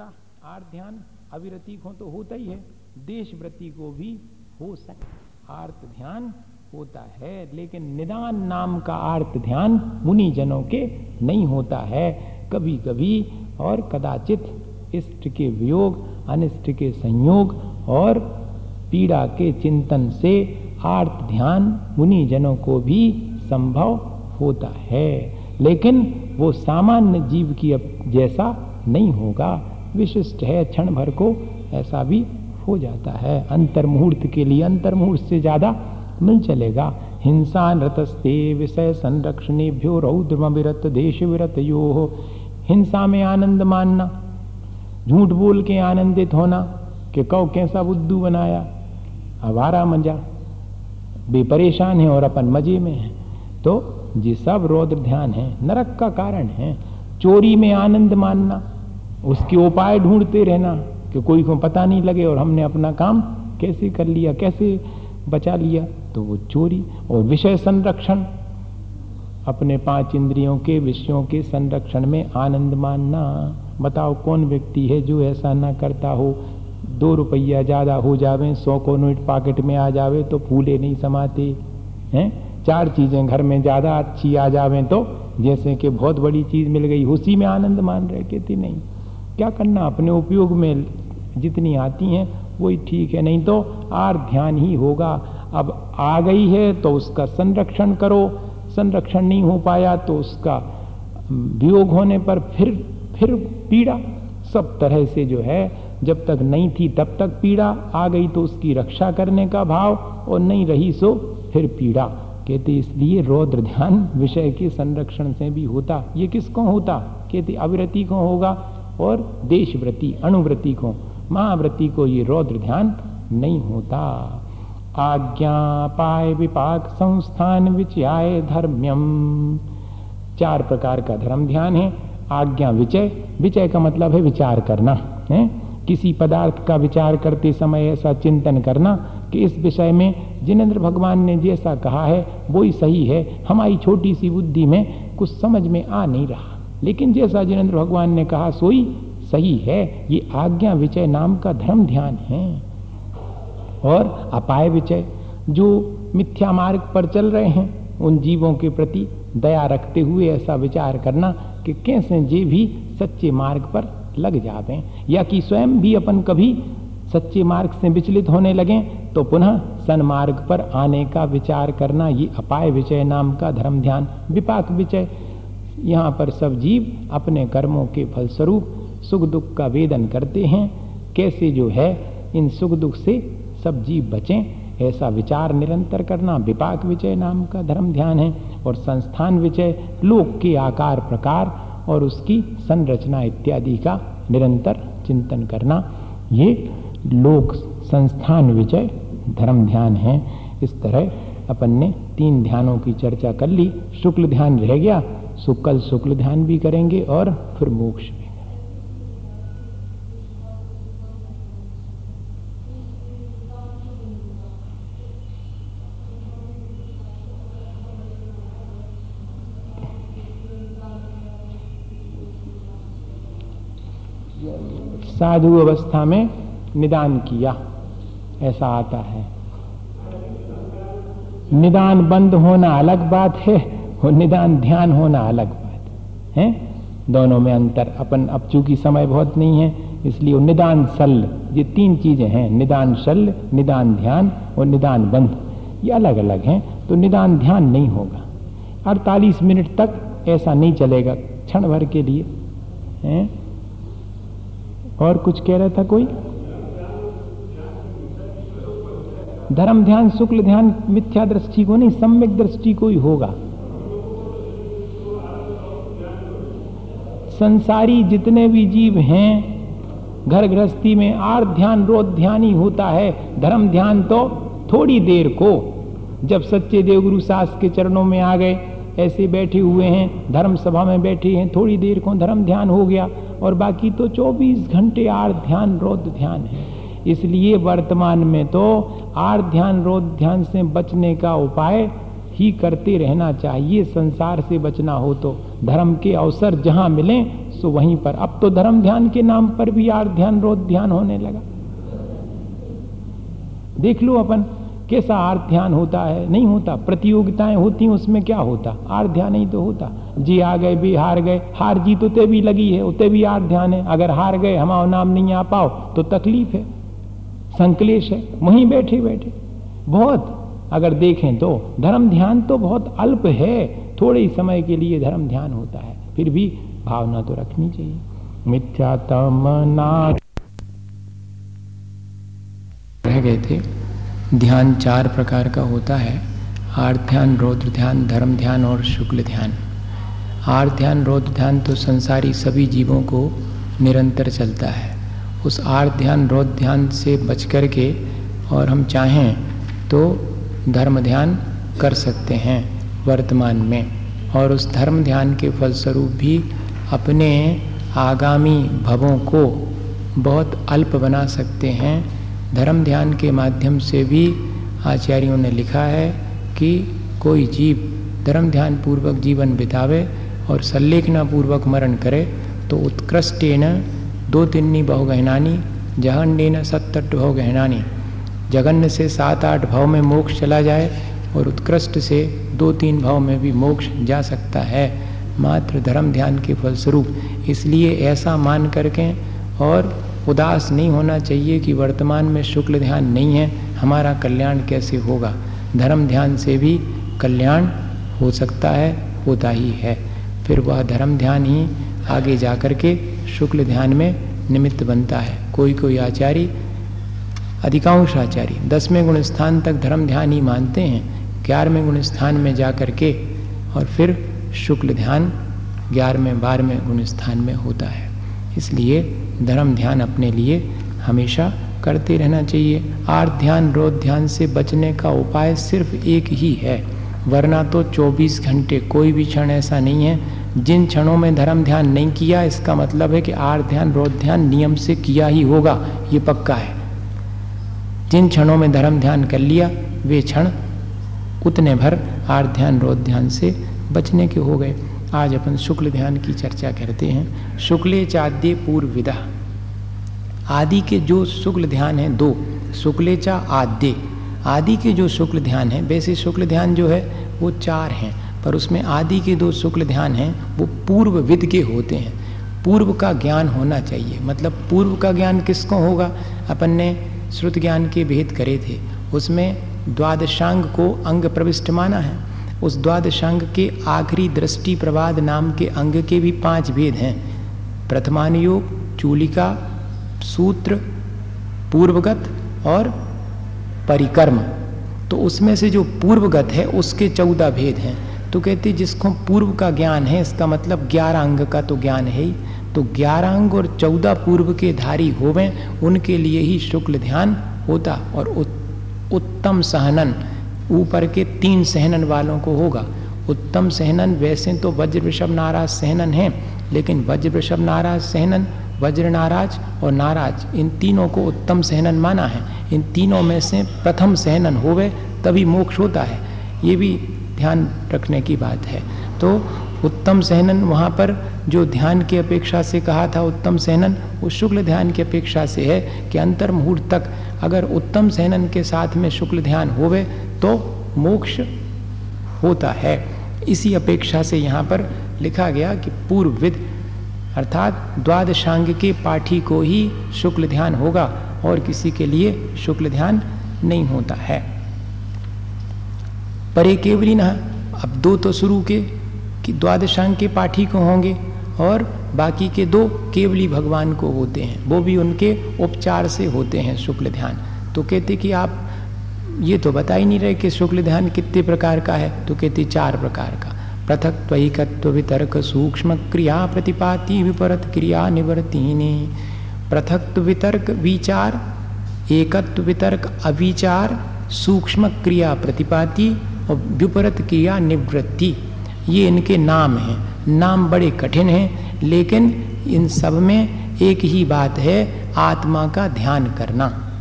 होता। आर्थ ध्यान अविरति को तो होता ही है। देश व्रति को भी हो सकता आर्थ ध्यान होता है, लेकिन निदान नाम का आर्थ ध्यान मुनि जनों के नहीं होता है। कभी कभी और कदाचित इष्ट के वियोग, अनिष्ट के संयोग और पीड़ा के चिंतन से आर्थ ध्यान मुनि जनों को भी संभव होता है। लेकिन वो सामान्य जीव की जैसा नहीं होगा। विशिष्ट है, क्षण भर को ऐसा भी हो जाता है। अंतर मुहूर्त के लिए अंतर मुहूर्त से ज़्यादा मिल चलेगा। हिंसा नृतस्ते विषय संरक्षणेभ्यो रौद्रम विरत देश विरत यो। हिंसा में आनंद मानना, झूठ बोल के आनंदित होना, कि कौ कैसा बुद्धू बनाया, आवारा मज़ा। बे परेशान है और अपन मज़े में है। तो ये सब रौद्र ध्यान है, नरक का कारण है। चोरी में आनंद मानना उसके उपाय ढूंढते रहना कि कोई को पता नहीं लगे और हमने अपना काम कैसे कर लिया, कैसे बचा लिया। तो वो चोरी और विषय संरक्षण, अपने पाँच इंद्रियों के विषयों के संरक्षण में आनंद मानना। बताओ कौन व्यक्ति है जो ऐसा ना करता हो, दो रुपया ज़्यादा हो जावे, सौ को नोट पॉकेट में आ जावे तो फूले नहीं समाते, हैं? चार चीज़ें घर में ज़्यादा अच्छी आ जावे तो जैसे कि बहुत बड़ी चीज़ मिल गई, उसी में आनंद मान रहे कहती नहीं? क्या करना अपने उपयोग में जितनी आती हैं, वही ठीक है। नहीं तो आर ध्यान ही होगा। अब आ गई है तो उसका संरक्षण करो। संरक्षण नहीं हो पाया तो उसका वियोग होने पर फिर फिर पीड़ा। सब तरह से जो है, जब तक नहीं थी तब तक पीड़ा। आ गई तो उसकी रक्षा करने का भाव और नहीं रही सो फिर पीड़ा। कहते इसलिए रौद्र ध्यान विषय के संरक्षण से भी होता। ये किसको होता? कहते अविरति को होगा। और देशव्रति, अणुव्रति को, महाव्रति को ये रौद्र ध्यान नहीं होता। आज्ञा पाय विपाक संस्थान विचयाय धर्म्यम। चार प्रकार का धर्म ध्यान है। आज्ञा विचय विचय का मतलब है विचार करना, है? किसी पदार्थ का विचार करते समय ऐसा चिंतन करना कि इस विषय में जिनेन्द्र भगवान ने जैसा कहा है वो ही सही है। हमारी छोटी सी बुद्धि में कुछ समझ में आ नहीं रहा। लेकिन जैसा जिनेन्द्र भगवान ने कहा, सोई, सही है, ये आज्ञा विचय नाम का धर्म ध्यान है। और अपाय विचय, जो मिथ्या मार्ग पर चल रहे हैं, उन जीवों के प्रति दया रखते हुए ऐसा विचार करना कि कैसे जे भी सच्चे मार्ग पर लग जावे या कि स्वयं भी अपन कभी सच्चे मार्ग से विचलित होने लगे तो पुनः सन्मार्ग पर आने का विचार करना, ये अपाय विचय नाम का धर्म ध्यान, विपाक विचय यहाँ पर सब जीव अपने कर्मों के फलस्वरूप सुख दुख का वेदन करते हैं। कैसे जो है, इन सुख दुख से सब जीव बचें, ऐसा विचार निरंतर करना विपाक विचय नाम का धर्म ध्यान है और संस्थान विचय लोक के आकार प्रकार और उसकी संरचना इत्यादि का निरंतर चिंतन करना, ये लोक संस्थान विजय धर्म ध्यान है। इस तरह अपन ने तीन ध्यानों की चर्चा कर ली। शुक्ल ध्यान रह गया। शुक्ल शुक्ल ध्यान भी करेंगे और फिर मोक्ष भी। साधु अवस्था में निदान किया, ऐसा आता है। निदान बंद होना अलग बात है। और निदान ध्यान होना अलग बात है। दोनों में अंतर अपन, अब चूँकि समय बहुत नहीं है, इसलिए निदान शल्य ये तीन चीज़ें हैं, निदान शल्य निदान ध्यान और निदान बंध। ये अलग अलग हैं तो निदान ध्यान नहीं होगा। अड़तालीस मिनट तक ऐसा नहीं चलेगा क्षण भर के लिए। हैं? और कुछ कह रहा था कोई? धर्म ध्यान, शुक्ल ध्यान, मिथ्या दृष्टि को नहीं, सम्यक दृष्टि को ही होगा। संसारी जितने भी जीव हैं घर गृहस्थी में आर ध्यान रोध ध्यान ही होता है, धर्म ध्यान तो थोड़ी देर को। जब सच्चे देवगुरु सास के चरणों में आ गए, ऐसे बैठे हुए हैं, धर्म सभा में बैठे हैं, थोड़ी देर को धर्म ध्यान हो गया, और बाकी तो 24 घंटे आर ध्यान रोध ध्यान है। इसलिए वर्तमान में तो आर ध्यान रोध ध्यान से बचने का उपाय ही करते रहना चाहिए, संसार से बचना हो तो। धर्म के अवसर जहाँ मिले, सो वहीं पर। अब तो धर्म ध्यान के नाम पर भी आर ध्यान रोध ध्यान होने लगा। देख लो अपन, कैसा आर ध्यान होता है? नहीं होता। प्रतियोगिताएँ होती, उसमें क्या होता? आर ध्यान नहीं तो होता। जी आ गए, भी हार गए। हार जीत उते भी लगी है, उते भी आर ध्यान है। अगर हार गए हमारा नाम नहीं आ पाओ तो तकलीफ़ है, संकलेश है। वहीं बैठे बैठे। बहुत। अगर देखें तो धर्म ध्यान तो बहुत अल्प है। थोड़े ही समय के लिए धर्म ध्यान होता है, फिर भी भावना तो रखनी चाहिए। मिथ्यातम रह गए थे। ध्यान चार प्रकार का होता है आर्थ ध्यान, रौद्र ध्यान, धर्म ध्यान और शुक्ल ध्यान। आर्थ ध्यान, रौद्र ध्यान तो संसारी सभी जीवों को निरंतर चलता है। उस आर्थ ध्यान, रौद्र ध्यान से बच कर के और हम चाहें तो धर्म ध्यान कर सकते हैं। वर्तमान में। और उस धर्म ध्यान के फलस्वरूप भी अपने आगामी भवों को बहुत अल्प बना सकते हैं। धर्म ध्यान के माध्यम से भी आचार्यों ने लिखा है कि कोई जीव धर्म ध्यान पूर्वक जीवन बितावे और सल्लेखना पूर्वक मरण करे तो उत्कृष्टेन दो तिन्नी बहुगहनानी जहंडेन सत्तट बहुगहनानी जगन्य से सात आठ भाव में मोक्ष चला जाए और उत्कृष्ट से दो तीन भाव में भी मोक्ष जा सकता है। मात्र धर्म ध्यान के फलस्वरूप इसलिए ऐसा मान करके और उदास नहीं होना चाहिए कि वर्तमान में शुक्ल ध्यान नहीं है, हमारा कल्याण कैसे होगा? धर्म ध्यान से भी कल्याण हो सकता है, होता ही है। फिर वह धर्म ध्यान ही आगे जा कर के शुक्ल ध्यान में निमित्त बनता है। कोई कोई आचार्य अधिकांश आचार्य दसवें गुण स्थान तक धर्म ध्यान ही मानते हैं। ग्यारहवें गुण स्थान में जा कर के और फिर शुक्ल ध्यान ग्यारहवें, बारहवें गुण स्थान में होता है। इसलिए धर्म ध्यान अपने लिए हमेशा करते रहना चाहिए। आर्थ ध्यान रोध ध्यान से बचने का उपाय सिर्फ़ एक ही है, वरना तो 24 घंटे कोई भी क्षण ऐसा नहीं है, जिन क्षणों में धर्म ध्यान नहीं किया, इसका मतलब है कि आर ध्यान रोध ध्यान नियम से किया ही होगा, ये पक्का है। जिन क्षणों में धर्म ध्यान कर लिया, वे क्षण उतने भर आर्थ ध्यान रोध ध्यान से बचने के हो गए। आज अपन शुक्ल ध्यान की चर्चा करते हैं। शुक्ले चाद्य पूर्व विदा आदि के जो शुक्ल ध्यान है, दो। शुक्ले चा आद्य। आदि के जो शुक्ल ध्यान है, वैसे शुक्ल ध्यान जो है, वो चार हैं। पर उसमें आदि के दो शुक्ल ध्यान हैं, वो पूर्व विद के होते हैं। पूर्व का ज्ञान होना चाहिए। मतलब पूर्व का ज्ञान किसको होगा? अपन ने श्रुत ज्ञान के भेद करे थे। उसमें द्वादशांग को अंग प्रविष्ट माना है। उस द्वादशांग के आखिरी दृष्टि प्रवाद नाम के अंग के भी पाँच भेद हैं। प्रथमानुयोग चूलिका, सूत्र, पूर्वगत और परिकर्म। तो उसमें से जो पूर्वगत है, उसके चौदह भेद हैं। तो कहते जिसको पूर्व का ज्ञान है, इसका मतलब ग्यारह अंग का तो ज्ञान है ही। तो ग्यारह अंग और चौदह पूर्व के धारी होवें, उनके लिए ही शुक्ल ध्यान होता और उत्तम सहनन, ऊपर के तीन सहनन वालों को होगा। उत्तम सहनन, वैसे तो वज्र वृषभ नाराज़ सहनन है, लेकिन वज्र वृषभ नाराज़ सहनन, वज्र नाराज़ और नाराज़, इन तीनों को उत्तम सहनन माना है। इन तीनों में से प्रथम सहनन होवे, तभी मोक्ष होता है। ये भी ध्यान रखने की बात है। तो उत्तम सहनन वहाँ पर जो ध्यान की अपेक्षा से कहा था उत्तम सहनन, वो शुक्ल ध्यान की अपेक्षा से है कि अंतर मुहूर्त तक अगर उत्तम सहनन के साथ में शुक्ल ध्यान होवे तो मोक्ष होता है। इसी अपेक्षा से यहाँ पर लिखा गया कि पूर्वविद, अर्थात द्वादशांग के पाठी को ही शुक्ल ध्यान होगा और किसी के लिए शुक्ल ध्यान नहीं होता है। परे केवली न, अब दो तो शुरू के कि द्वादशांग के पाठी को होंगे और बाकी के दो केवली भगवान को होते हैं। वो भी उनके उपचार से होते हैं शुक्ल ध्यान। तो कहते कि आप, ये तो बता ही नहीं रहे कि शुक्ल ध्यान कितने प्रकार का है तो कहते चार प्रकार का। पृथक त्विकत्व वितर्क सूक्ष्म क्रिया प्रतिपाति विपरत क्रिया निवर्तिनी। पृथक वितर्क विचार, एकत्व वितर्क अविचार, सूक्ष्म क्रिया प्रतिपाति और विपरत क्रिया निवृत्ति। ये इनके नाम हैं। नाम बड़े कठिन हैं, लेकिन इन सब में एक ही बात है, आत्मा का ध्यान करना।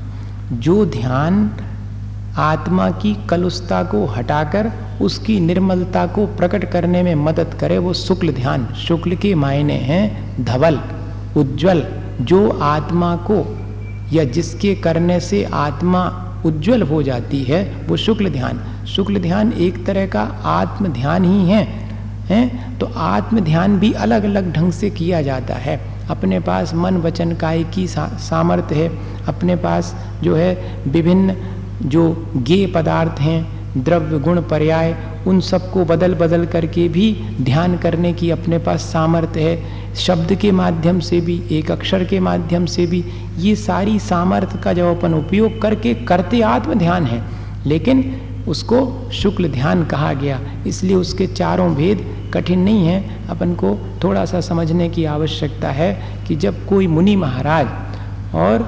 जो ध्यान आत्मा की कलुषता को हटाकर, उसकी निर्मलता को प्रकट करने में मदद करे, वो शुक्ल ध्यान, शुक्ल के मायने हैं धवल, उज्जवल, जो आत्मा को या जिसके करने से आत्मा उज्जवल हो जाती है वो शुक्ल ध्यान। शुक्ल ध्यान एक तरह का आत्म ध्यान ही है हैं? तो आत्म ध्यान भी अलग अलग ढंग से किया जाता है। अपने पास मन वचन काय की सा, सामर्थ्य है अपने पास जो है विभिन्न जो गे पदार्थ हैं द्रव्य गुण पर्याय, उन सबको बदल बदल करके भी ध्यान करने की अपने पास सामर्थ्य है। शब्द के माध्यम से भी, एक अक्षर के माध्यम से भी, ये सारी सामर्थ्य का जब अपन उपयोग करके करते आत्म ध्यान है, लेकिन उसको शुक्ल ध्यान कहा गया, इसलिए उसके चारों भेद कठिन नहीं है। अपन को थोड़ा सा समझने की आवश्यकता है कि जब कोई मुनि महाराज और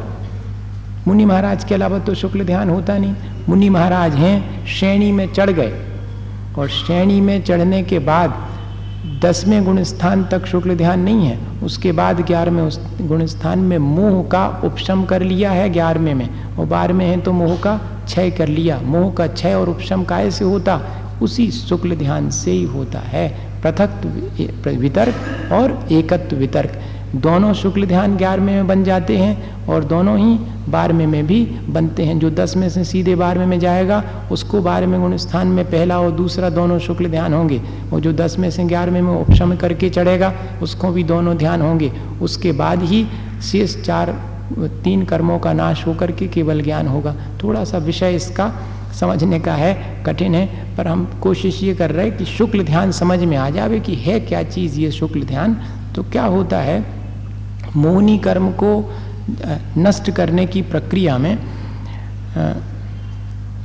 मुनि महाराज के अलावा तो शुक्ल ध्यान होता नहीं। मुनि महाराज हैं, श्रेणी में चढ़ गए। और श्रेणी में चढ़ने के बाद दसवें गुण स्थान तक शुक्ल ध्यान नहीं है। उसके बाद ग्यारहवें गुण स्थान में मोह का उपशम कर लिया है ग्यारहवें में। और बारहवें है तो मोह का क्षय कर लिया। मोह का क्षय और उपशम काय से होता? उसी शुक्ल ध्यान से ही होता है। पृथक वितर्क और एकत्व वितर्क। दोनों शुक्ल ध्यान ग्यारहवें में बन जाते हैं और दोनों ही बारहवें में भी बनते हैं। जो दस में से सीधे बारहवें में जाएगा, उसको बारहवें गुण स्थान में पहला और दूसरा दोनों शुक्ल ध्यान होंगे। और जो दस में से ग्यारहवें में उपशम करके चढ़ेगा, उसको भी दोनों ध्यान होंगे। उसके बाद ही शेष चार, तीन कर्मों का नाश होकर के केवल ज्ञान होगा। थोड़ा सा विषय इसका समझने का है, कठिन है, पर हम कोशिश ये कर रहे हैं कि शुक्ल ध्यान समझ में आ जावे कि है क्या चीज़ ये शुक्ल ध्यान? तो क्या होता है मोहनी कर्म को नष्ट करने की प्रक्रिया में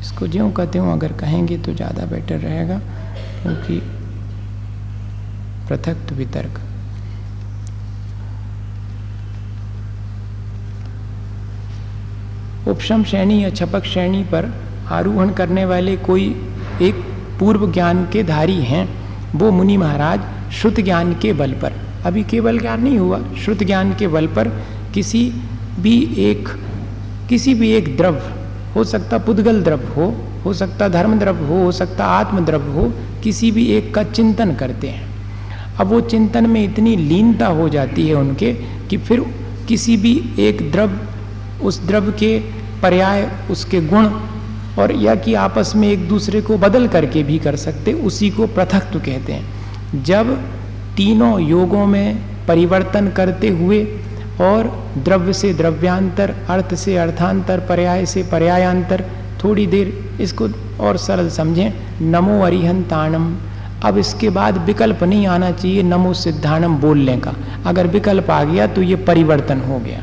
इसको ज्यों कहते हूँ, अगर कहेंगे तो ज़्यादा बेटर रहेगा, क्योंकि पृथक वितर्क। उपशम श्रेणी या छपक श्रेणी पर आरोहण करने वाले कोई एक पूर्व ज्ञान के धारी हैं, वो मुनि महाराज श्रुत ज्ञान के बल पर। अभी केवल ज्ञान नहीं हुआ। श्रुत ज्ञान के बल पर किसी भी एक, किसी भी एक द्रव्य हो सकता पुद्गल द्रव्य हो हो सकता धर्म द्रव्य हो हो सकता आत्म द्रव्य हो, किसी भी एक का चिंतन करते हैं। अब वो चिंतन में इतनी लीनता हो जाती है उनके कि फिर किसी भी एक द्रव्य उस द्रव्य के पर्याय, उसके गुण और या कि आपस में एक दूसरे को बदल करके भी कर सकते, उसी को पृथकत्व कहते हैं। जब तीनों योगों में परिवर्तन करते हुए और द्रव्य से द्रव्यांतर, अर्थ से अर्थांतर, पर्याय से पर्यायांतर, थोड़ी देर इसको और सरल समझें। नमो अरिहन ताणम अब इसके बाद विकल्प नहीं आना चाहिए, नमो सिद्धानम बोलने का। अगर विकल्प आ गया तो ये परिवर्तन हो गया।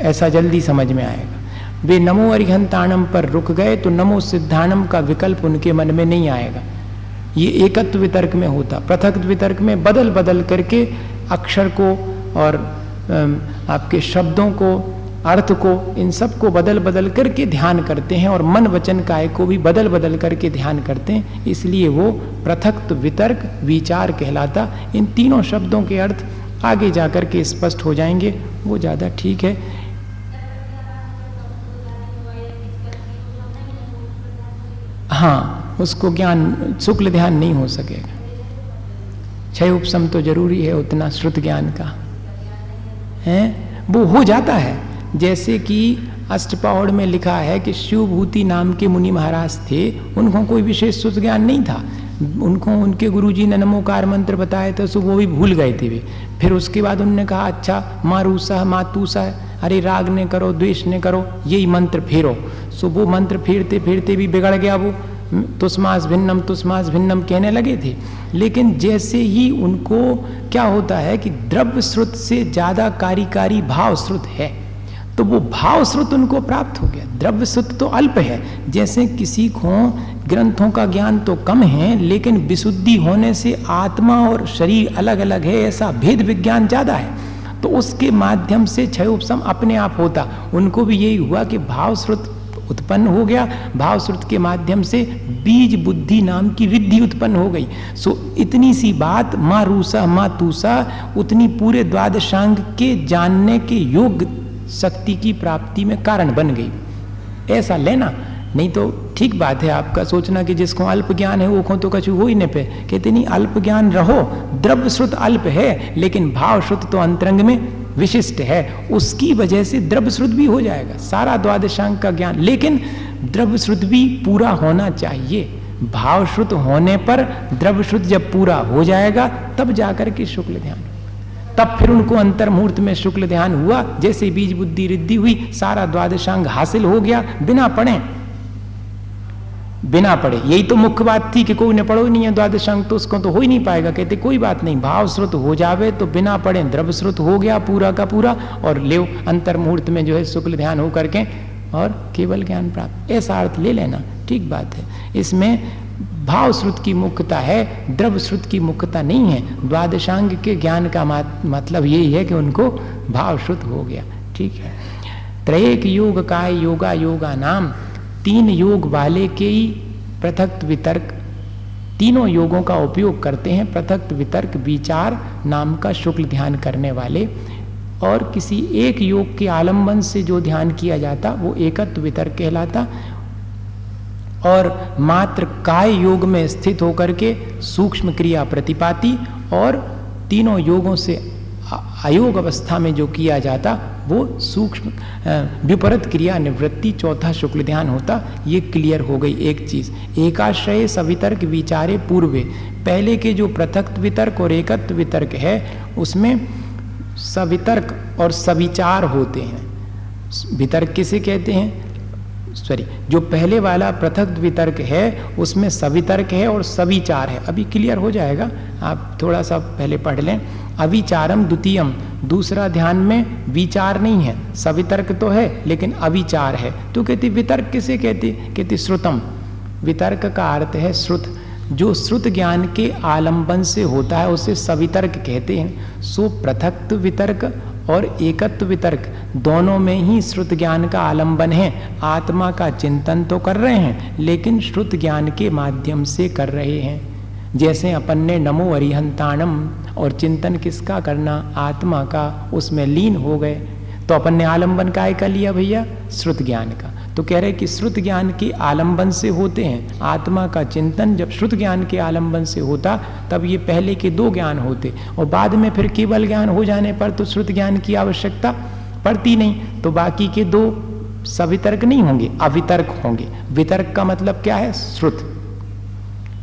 ऐसा जल्दी समझ में आएगा। वे नमो अरिहन ताणम पर रुक गए तो नमो सिद्धानम का विकल्प उनके मन में नहीं आएगा। ये एकत्व वितर्क में होता। पृथक वितर्क में बदल बदल करके अक्षर को और आपके शब्दों को, अर्थ को, इन सबको बदल बदल करके ध्यान करते हैं और मन वचन काय को भी बदल बदल करके ध्यान करते हैं। इसलिए वो पृथक वितर्क, विचार कहलाता। इन तीनों शब्दों के अर्थ आगे जाकर के स्पष्ट हो जाएँगे। वो ज़्यादा ठीक है। हाँ। उसको ज्ञान, शुक्ल ध्यान नहीं हो सकेगा। छह उपसम तो ज़रूरी है उतना, श्रुत ज्ञान का। है? वो हो जाता है। जैसे कि अष्टपौड़ में लिखा है कि शिवभूति नाम के मुनि महाराज थे, उनको कोई विशेष श्रुत ज्ञान नहीं था। उनको, उनके गुरुजी ने नमोकार मंत्र बताए थे, सो वो भी भूल गए थे वे। फिर उसके बाद उनने कहा अच्छा मारूसा मातूसा अरे राग ने करो, द्वेष ने करो, यही मंत्र फेरो। सो वो मंत्र फेरते फेरते भी बिगड़ गया वो। तुस्मास भिन्नम तुस्मास भिन्नम कहने लगे थे। लेकिन जैसे ही उनको क्या होता है कि द्रव्य श्रुत से ज़्यादा कार्यकारी भाव श्रुत है तो वो भाव श्रुत उनको प्राप्त हो गया। द्रव्य श्रुत तो अल्प है। जैसे किसी को ग्रंथों का ज्ञान तो कम है, लेकिन विशुद्धि होने से आत्मा और शरीर अलग अलग है, ऐसा भेद विज्ञान ज़्यादा है। तो उसके माध्यम से क्षय उपशम अपने आप होता। उनको भी यही हुआ कि भाव श्रुत उत्पन्न हो गया। भाव श्रुत के माध्यम से बीज बुद्धि नाम की विद्धि उत्पन्न हो गई। सो इतनी सी बात, माँ रूसा, माँ तूसा, उतनी पूरे द्वादशांग के जानने के योग्य शक्ति की प्राप्ति में कारण बन गई। ऐसा लेना, नहीं तो ठीक बात है आपका सोचना कि जिसको अल्प ज्ञान है वो खो तो कछु हो ही नहीं पे। कहते नहीं अल्प ज्ञान रहो द्रव्य श्रुत अल्प है, लेकिन भाव श्रुत तो अंतरंग में विशिष्ट है, उसकी वजह से द्रव्य भी हो जाएगा। सारा द्वादशांक का ज्ञान। लेकिन द्रव्य भी पूरा होना चाहिए। भाव श्रुत होने पर द्रव्य श्रुत जब पूरा हो जाएगा, तब जाकर के शुक्ल ध्यान। तब फिर उनको अंतर मुहूर्त में शुक्ल ध्यान हुआ। जैसे बीज बुद्धि रिद्धि हुई, सारा द्वादशांग हासिल हो गया। बिना पढ़े बिना पढ़े। यही तो मुख्य बात थी कि कोई ने पढ़ो ही नहीं है द्वादशांग तो उसको तो हो ही नहीं पाएगा। कहते कोई बात नहीं भाव स्रोत हो जावे तो बिना पढ़े द्रव्य स्रोत हो गया पूरा का पूरा और ले अंतर मुहूर्त में जो है शुक्ल ध्यान हो करके और केवल ज्ञान प्राप्त। ऐसा अर्थ ले लेना, ठीक बात है। इसमें भाव श्रुत की मुख्यता है द्रव्य श्रुत की मुख्यता नहीं है। द्वादशांग के ज्ञान का मतलब यही है कि उनको भाव श्रुत हो गया, ठीक है। त्रैक योग काय योगा योगा नाम। तीन योग वाले के ही पृथक वितर्क। तीनों योगों का उपयोग करते हैं, पृथक वितर्क, विचार नाम का शुक्ल ध्यान करने वाले। और किसी एक योग के आलंबन से जो ध्यान किया जाता, वो एकत्व वितर्क कहलाता। और मात्र काय योग में स्थित होकर के सूक्ष्म क्रिया प्रतिपाती। और तीनों योगों से अयोग अवस्था में जो किया जाता वो सूक्ष्म विपरीत क्रिया निवृत्ति, चौथा शुक्ल ध्यान होता, ये क्लियर हो गई एक चीज़। एकाश्रय, सवितर्क, विचारे, पूर्वे। पहले के जो पृथक वितर्क और एकत्व वितर्क है, उसमें सवितर्क और सविचार होते हैं। वितर्क किसे कहते हैं? सॉरी, जो पहले वाला पृथक वितर्क है, उसमें सवितर्क है और सविचार है। अभी क्लियर हो जाएगा, आप थोड़ा सा पहले पढ़ लें। अविचारम द्वितीयम दूसरा ध्यान में विचार नहीं है। सवितर्क तो है, लेकिन अविचार है। तो कहती, वितर्क किसे कहती? कहती, श्रुतम। वितर्क का अर्थ है श्रुत। जो श्रुत ज्ञान के आलंबन से होता है, उसे सवितर्क कहते हैं। सो पृथक वितर्क और एकत्व वितर्क दोनों में ही श्रुत ज्ञान का आलंबन है। आत्मा का चिंतन तो कर रहे हैं, लेकिन श्रुत ज्ञान के माध्यम से कर रहे हैं। जैसे अपन ने नमो अरिहंताणम और चिंतन किसका करना आत्मा का, उसमें लीन हो गए। तो अपन ने आलंबन काय का लिया भैया? श्रुत ज्ञान का। तो कह रहे कि श्रुत ज्ञान के आलंबन से होते हैं। आत्मा का चिंतन जब श्रुत ज्ञान के आलंबन से होता, तब ये पहले के दो ज्ञान होते। और बाद में फिर केवल ज्ञान हो जाने पर तो श्रुत ज्ञान की आवश्यकता पड़ती नहीं। तो बाकी के दो सवितर्क नहीं होंगे, अवितर्क होंगे। वितर्क का मतलब क्या है? श्रुत।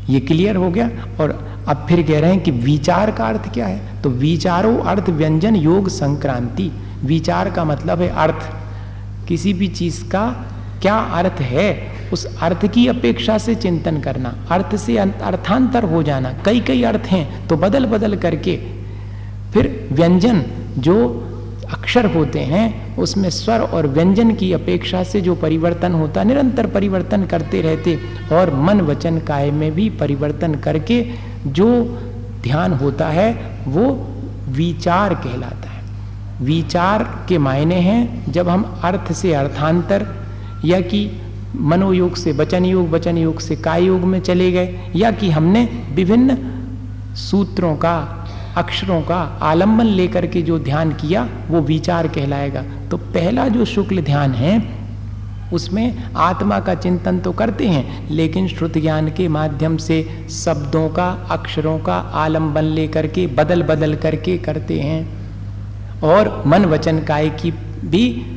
ये क्लियर हो गया। और अब फिर कह रहे हैं कि विचार का अर्थ क्या है? तो विचारो अर्थ व्यंजन योग संक्रांति। विचार का मतलब है अर्थ। किसी भी चीज़ का क्या अर्थ है? उस अर्थ की अपेक्षा से चिंतन करना, अर्थ से अर्थांतर हो जाना। कई कई अर्थ हैं तो बदल बदल करके। फिर व्यंजन, जो अक्षर होते हैं, उसमें स्वर और व्यंजन की अपेक्षा से जो परिवर्तन होता, निरंतर परिवर्तन करते रहते और मन वचन काय में भी परिवर्तन करके जो ध्यान होता है, वो विचार कहलाता है। विचार के मायने हैं, जब हम अर्थ से अर्थांतर, या कि मनोयोग से वचन योग वचन योग से काय योग में चले गए, या कि हमने विभिन्न सूत्रों का अक्षरों का आलंबन लेकर के जो ध्यान किया, वो विचार कहलाएगा। तो पहला जो शुक्ल ध्यान है, उसमें आत्मा का चिंतन तो करते हैं, लेकिन श्रुत ज्ञान के माध्यम से शब्दों का, अक्षरों का आलंबन लेकर के बदल बदल करके करते हैं। और मन वचन काय की भी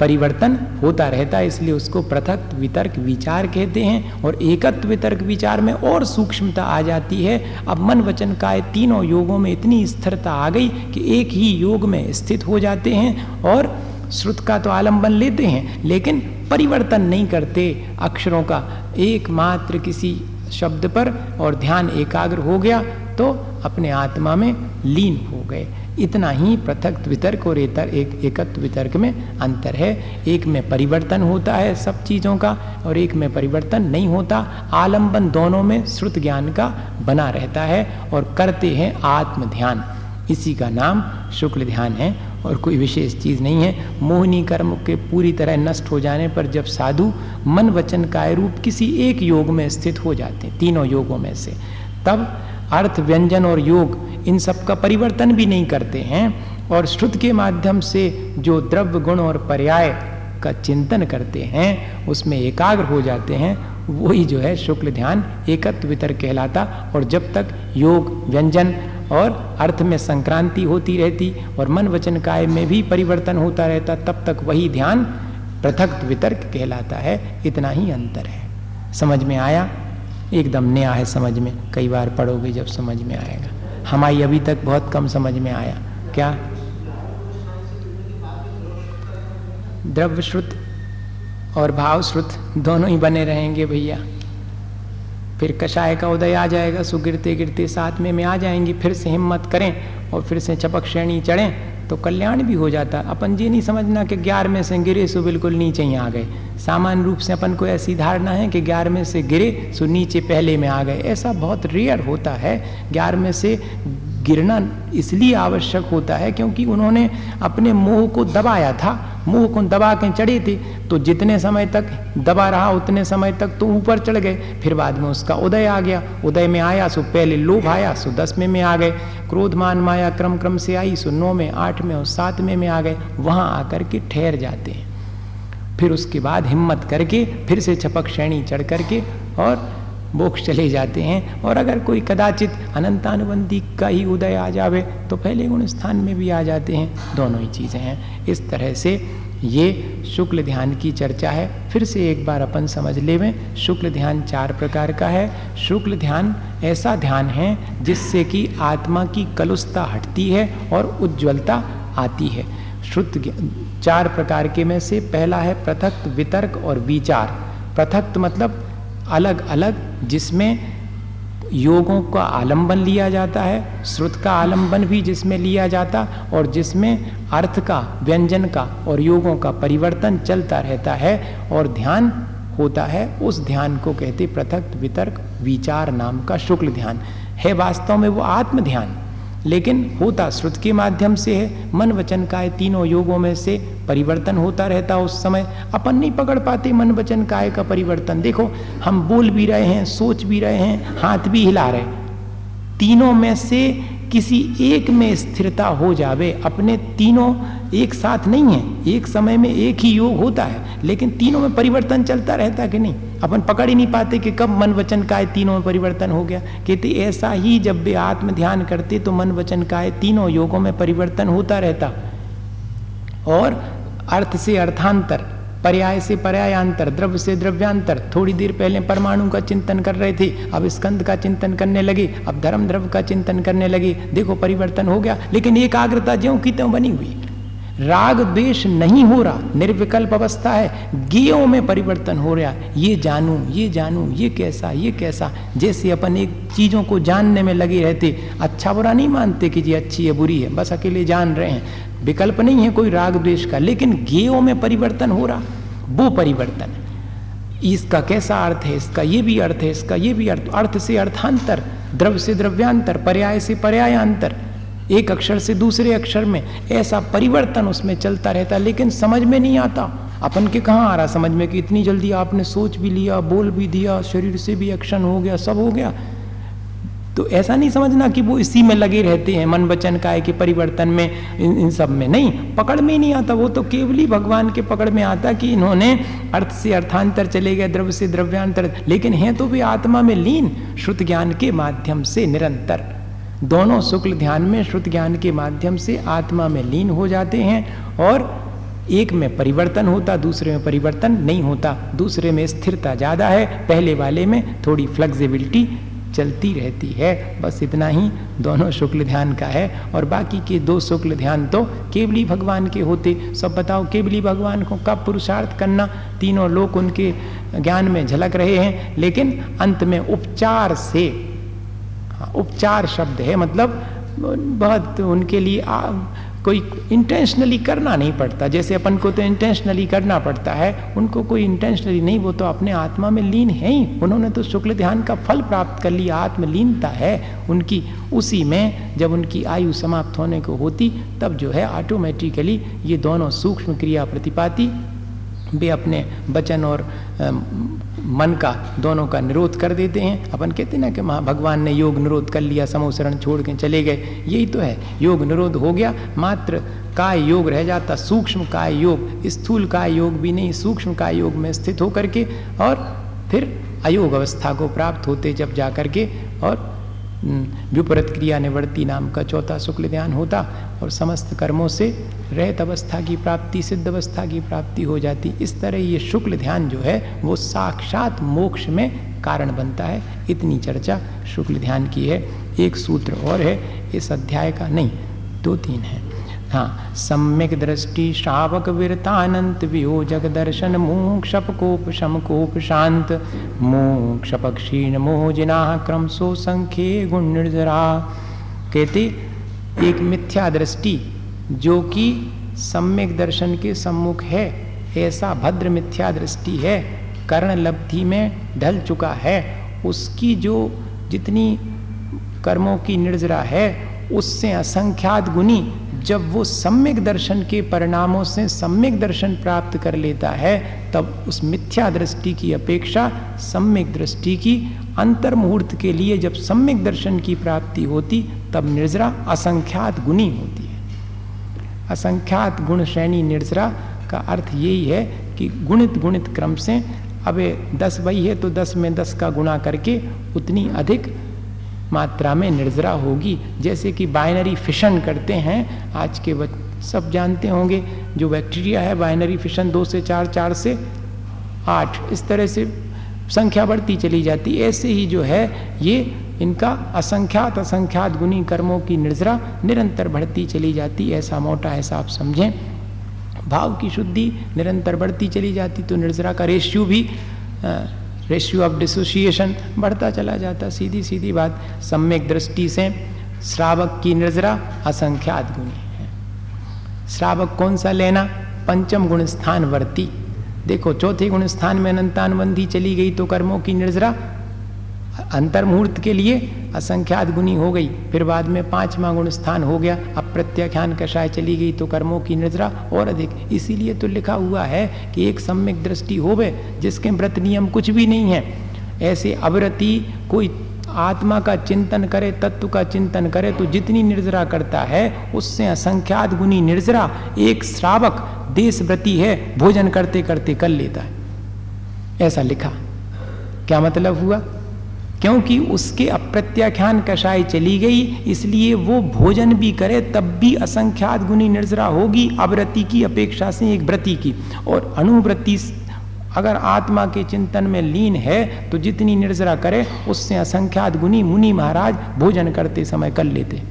परिवर्तन होता रहता है, इसलिए उसको पृथक वितर्क विचार कहते हैं और एकत्व वितर्क विचार में और सूक्ष्मता आ जाती है। अब मन वचन काय तीनों योगों में इतनी स्थिरता आ गई कि एक ही योग में स्थित हो जाते हैं और श्रुत का तो आलंबन लेते हैं, लेकिन परिवर्तन नहीं करते अक्षरों का। एकमात्र किसी शब्द पर और ध्यान एकाग्र हो गया तो अपने आत्मा में लीन हो गए। इतना ही पृथक वितर्क और एक एकत्व वितर्क में अंतर है। एक में परिवर्तन होता है सब चीज़ों का और एक में परिवर्तन नहीं होता। आलंबन दोनों में श्रुत ज्ञान का बना रहता है और करते हैं आत्म ध्यान इसी का नाम शुक्ल ध्यान है और कोई विशेष चीज़ नहीं है। मोहिनी कर्म के पूरी तरह नष्ट हो जाने पर जब साधु मन वचन काय रूप किसी एक योग में स्थित हो जाते हैं, तीनों योगों में से, तब अर्थ, व्यंजन और योग, इन सब का परिवर्तन भी नहीं करते हैं और श्रुत के माध्यम से जो द्रव्य गुण और पर्याय का चिंतन करते हैं, उसमें एकाग्र हो जाते हैं, वही जो है शुक्ल ध्यान एकत्व वितर्क कहलाता और जब तक योग, व्यंजन और अर्थ में संक्रांति होती रहती और मन वचन काय में भी परिवर्तन होता रहता, तब तक वही ध्यान पृथक वितर्क कहलाता है, इतना ही अंतर है। समझ में आया? एकदम नया है समझ में। कई बार पढ़ोगे जब समझ में आएगा। हमारी अभी तक बहुत कम समझ में आया। क्या? द्रव्य श्रुत और भाव श्रुत दोनों ही बने रहेंगे भैया। फिर कषाय का उदय आ जाएगा सो गिरते गिरते साथ में में आ जाएँगी। फिर से हिम्मत करें और फिर से चपक श्रेणी चढ़ें। तो कल्याण भी हो जाता। अपन ये नहीं समझना कि ग्यारह में से गिरे सो बिल्कुल नीचे ही आ गए। सामान्य रूप से अपन को ऐसी धारणा है कि ग्यारह में से गिरे सो नीचे पहले में आ गए। ऐसा बहुत रेयर होता है। ग्यारह में से गिरना इसलिए आवश्यक होता है क्योंकि उन्होंने अपने मोह को दबाया था। मोह को दबा के चढ़ी थी तो जितने समय तक दबा रहा, उतने समय तक तो ऊपर चढ़ गए। फिर बाद में उसका उदय आ गया। उदय में आया, सो पहले लोभ आया, सो दसवें में आ गए। क्रोध मान माया क्रम क्रम से आई, सो नौ में, आठ में और सातवें में आ गए। वहाँ आकर के ठहर जाते हैं। फिर उसके बाद हिम्मत करके फिर से छपक श्रेणी चढ़ करके और मोक्ष चले जाते हैं और अगर कोई कदाचित अनंतानुबंधी का ही उदय आ जावे तो पहले गुण स्थान में भी आ जाते हैं। दोनों ही चीज़ें हैं। इस तरह से ये शुक्ल ध्यान की चर्चा है। फिर से एक बार अपन समझ ले में शुक्ल ध्यान चार प्रकार का है। शुक्ल ध्यान ऐसा ध्यान है जिससे कि आत्मा की कलुषता हटती है और उज्ज्वलता आती है। शुद्ध चार प्रकार के में से पहला है पृथक, वितर्क और विचार। पृथक मतलब अलग अलग जिसमें योगों का आलंबन लिया जाता है, श्रुत का आलंबन भी जिसमें लिया जाता और जिसमें अर्थ का, व्यंजन का और योगों का परिवर्तन चलता रहता है और ध्यान होता है, उस ध्यान को कहते पृथक वितर्क विचार नाम का शुक्ल ध्यान। है वास्तव में वो आत्म ध्यान लेकिन होता श्रुत के माध्यम से है। मन वचन काय तीनों योगों में से परिवर्तन होता रहता उस समय। अपन नहीं पकड़ पाते मन वचन काय का परिवर्तन। देखो, हम बोल भी रहे हैं, सोच भी रहे हैं, हाथ भी हिला रहे तीनों में से किसी एक में स्थिरता हो जावे। अपने तीनों एक साथ नहीं है। एक समय में एक ही योग होता है, लेकिन तीनों में परिवर्तन चलता रहता कि नहीं? अपन पकड़ ही नहीं पाते कि कब मन वचन काय तीनों में परिवर्तन हो गया। कहते, ऐसा ही जब वे आत्म ध्यान करते तो मन वचन काय तीनों योगों में परिवर्तन होता रहता। और अर्थ से अर्थांतर, पर्याय से पर्यायांतर, द्रव्य से द्रव्यांतर, थोड़ी देर पहले परमाणु का चिंतन कर रहे थे, अब स्कंद का चिंतन करने लगे, अब धर्म द्रव्य का चिंतन करने लगे। देखो, परिवर्तन हो गया, लेकिन एकाग्रता ज्यो की त्यों बनी हुई। राग द्वेष नहीं हो रहा, निर्विकल्प अवस्था है, गेयों में परिवर्तन हो रहा ये जानू ये जानू, ये कैसा ये कैसा? जैसे अपन एक चीज़ों को जानने में लगे रहते अच्छा बुरा नहीं मानते कि जी अच्छी है, बुरी है, बस अकेले जान रहे हैं। विकल्प नहीं है कोई राग द्वेष का, लेकिन गेयों में परिवर्तन हो रहा, वो परिवर्तन। इसका कैसा अर्थ है, इसका ये भी अर्थ है, इसका ये भी अर्थ अर्थ से अर्थांतर, द्रव्य से द्रव्यांतर, पर्याय से पर्यायांतर। एक अक्षर से दूसरे अक्षर में ऐसा परिवर्तन उसमें चलता रहता लेकिन समझ में नहीं आता। अपन के कहाँ आ रहा समझ में कि इतनी जल्दी आपने सोच भी लिया बोल भी दिया शरीर से भी एक्शन हो गया सब हो गया? तो ऐसा नहीं समझना कि वो इसी में लगे रहते हैं मन वचन काय के परिवर्तन में इन, इन सब में। नहीं पकड़ में नहीं आता वो तो केवल ही भगवान के पकड़ में आता कि इन्होंने अर्थ से अर्थांतर चले गए द्रव्य से द्रव्यांतर। लेकिन हैं तो भी आत्मा में लीन श्रुत ज्ञान के माध्यम से निरंतर। दोनों शुक्ल ध्यान में, श्रुत ज्ञान के माध्यम से आत्मा में लीन हो जाते हैं और एक में परिवर्तन होता, दूसरे में परिवर्तन नहीं होता। दूसरे में स्थिरता ज़्यादा है, पहले वाले में थोड़ी फ्लेक्सिबिलिटी चलती रहती है। बस इतना ही, दोनों शुक्ल ध्यान का है। और बाकी के दो शुक्ल ध्यान तो केवली भगवान के होते। सब बताओ, केवली भगवान को कब पुरुषार्थ करना? तीनों लोग उनके ज्ञान में झलक रहे हैं, लेकिन अंत में उपचार से उपचार शब्द है मतलब बहुत उनके लिए आ, कोई इंटेंशनली करना नहीं पड़ता। जैसे अपन को तो इंटेंशनली करना पड़ता है उनको कोई इंटेंशनली नहीं वो तो अपने आत्मा में लीन है ही। उन्होंने तो शुक्ल ध्यान का फल प्राप्त कर लिया आत्मलीनता है उनकी उसी में जब उनकी आयु समाप्त होने को होती तब जो है ऑटोमेटिकली ये दोनों सूक्ष्म क्रिया प्रतिपाती वे अपने वचन और मन का, दोनों का निरोध कर देते हैं। अपन कहते ना कि महा भगवान ने योग निरोध कर लिया समोसरण छोड़ के चले गए। यही तो है। योग निरोध हो गया, मात्र काय योग रह जाता, सूक्ष्म काय योग, स्थूल काय योग भी नहीं, सूक्ष्म काय योग में स्थित होकर के और फिर अयोग अवस्था को प्राप्त होते जब जा करके और विपरीत क्रिया निवृत्ति नाम का चौथा शुक्ल ध्यान होता। और समस्त कर्मों से रहत अवस्था की प्राप्ति, सिद्ध अवस्था की प्राप्ति हो जाती। इस तरह ये शुक्ल ध्यान जो है, वो साक्षात मोक्ष में कारण बनता है। इतनी चर्चा शुक्ल ध्यान की है। एक सूत्र और है, इस अध्याय का नहीं, दो तीन है। हाँ सम्यक दृष्टि श्रावक वीरतानंत वियोजक दर्शन मोक्षप कोप शम कोप शांत। मोक्ष पक्षीण मोहजिना क्रम सो संख्य गुण निर्जरा। कहते एक मिथ्या दृष्टि जो कि सम्यक दर्शन के सम्मुख है, ऐसा भद्र मिथ्या दृष्टि है कर्ण लब्धि में ढल चुका है। उसकी जो जितनी कर्मों की निर्जरा है, उससे असंख्यात गुनी जब वो सम्यक दर्शन के परिणामों से सम्यक दर्शन प्राप्त कर लेता है, तब उस मिथ्या दृष्टि की अपेक्षा सम्यक दृष्टि की अंतर मुहूर्त के लिए जब सम्यक दर्शन की प्राप्ति होती, तब निर्जरा असंख्यात गुणी होती है। असंख्यात गुण श्रेणी निर्जरा का अर्थ यही है कि गुणित गुणित क्रम से, अब दस वही है तो दस में दस का गुणा करके उतनी अधिक मात्रा में निर्जरा होगी। जैसे कि बाइनरी फिशन करते हैं, आज के सब जानते होंगे, जो बैक्टीरिया है बाइनरी फिशन दो से चार चार से आठ, इस तरह से संख्या बढ़ती चली जाती। ऐसे ही जो है, ये इनका असंख्यात असंख्यात गुनी कर्मों की निर्जरा निरंतर बढ़ती चली जाती, ऐसा मोटा ऐसा आप समझें। भाव की शुद्धि निरंतर बढ़ती चली जाती तो निर्जरा का रेशियो भी रेशियो ऑफ़ डिसोसिएशन बढ़ता चला जाता सीधी सीधी बात, सम्यक दृष्टि से श्रावक की नजरा असंख्यात गुणी है। श्रावक कौन सा लेना? पंचम गुण स्थान वर्ती देखो, चौथे गुण स्थान में अनंतानबंधी चली गई तो कर्मों की निर्जरा अंतर्मुहूर्त के लिए असंख्यात गुनी हो गई। फिर बाद में पांचवा गुण स्थान हो गया। अब प्रत्याख्यान कषाय चली गई तो कर्मों की निद्रा और अधिक। इसीलिए तो लिखा हुआ है कि एक सम्यक दृष्टि होवे, जिसके व्रत नियम कुछ भी नहीं है। ऐसे अवरति कोई आत्मा का चिंतन करे, तत्व का चिंतन करे तो जितनी निर्जरा करता है, उससे असंख्यात गुनी निर्जरा एक श्रावक देशव्रति है, भोजन करते करते कर लेता है। ऐसा लिखा। क्या मतलब हुआ? क्योंकि उसके अप्रत्याख्यान कषाय चली गई, इसलिए वो भोजन भी करे, तब भी असंख्यात गुनी निर्जरा होगी, अव्रति की अपेक्षा से एक व्रति की। और अनुव्रति अगर आत्मा के चिंतन में लीन है तो जितनी निर्जरा करे, उससे असंख्यात गुनी मुनि महाराज भोजन करते समय कर लेते।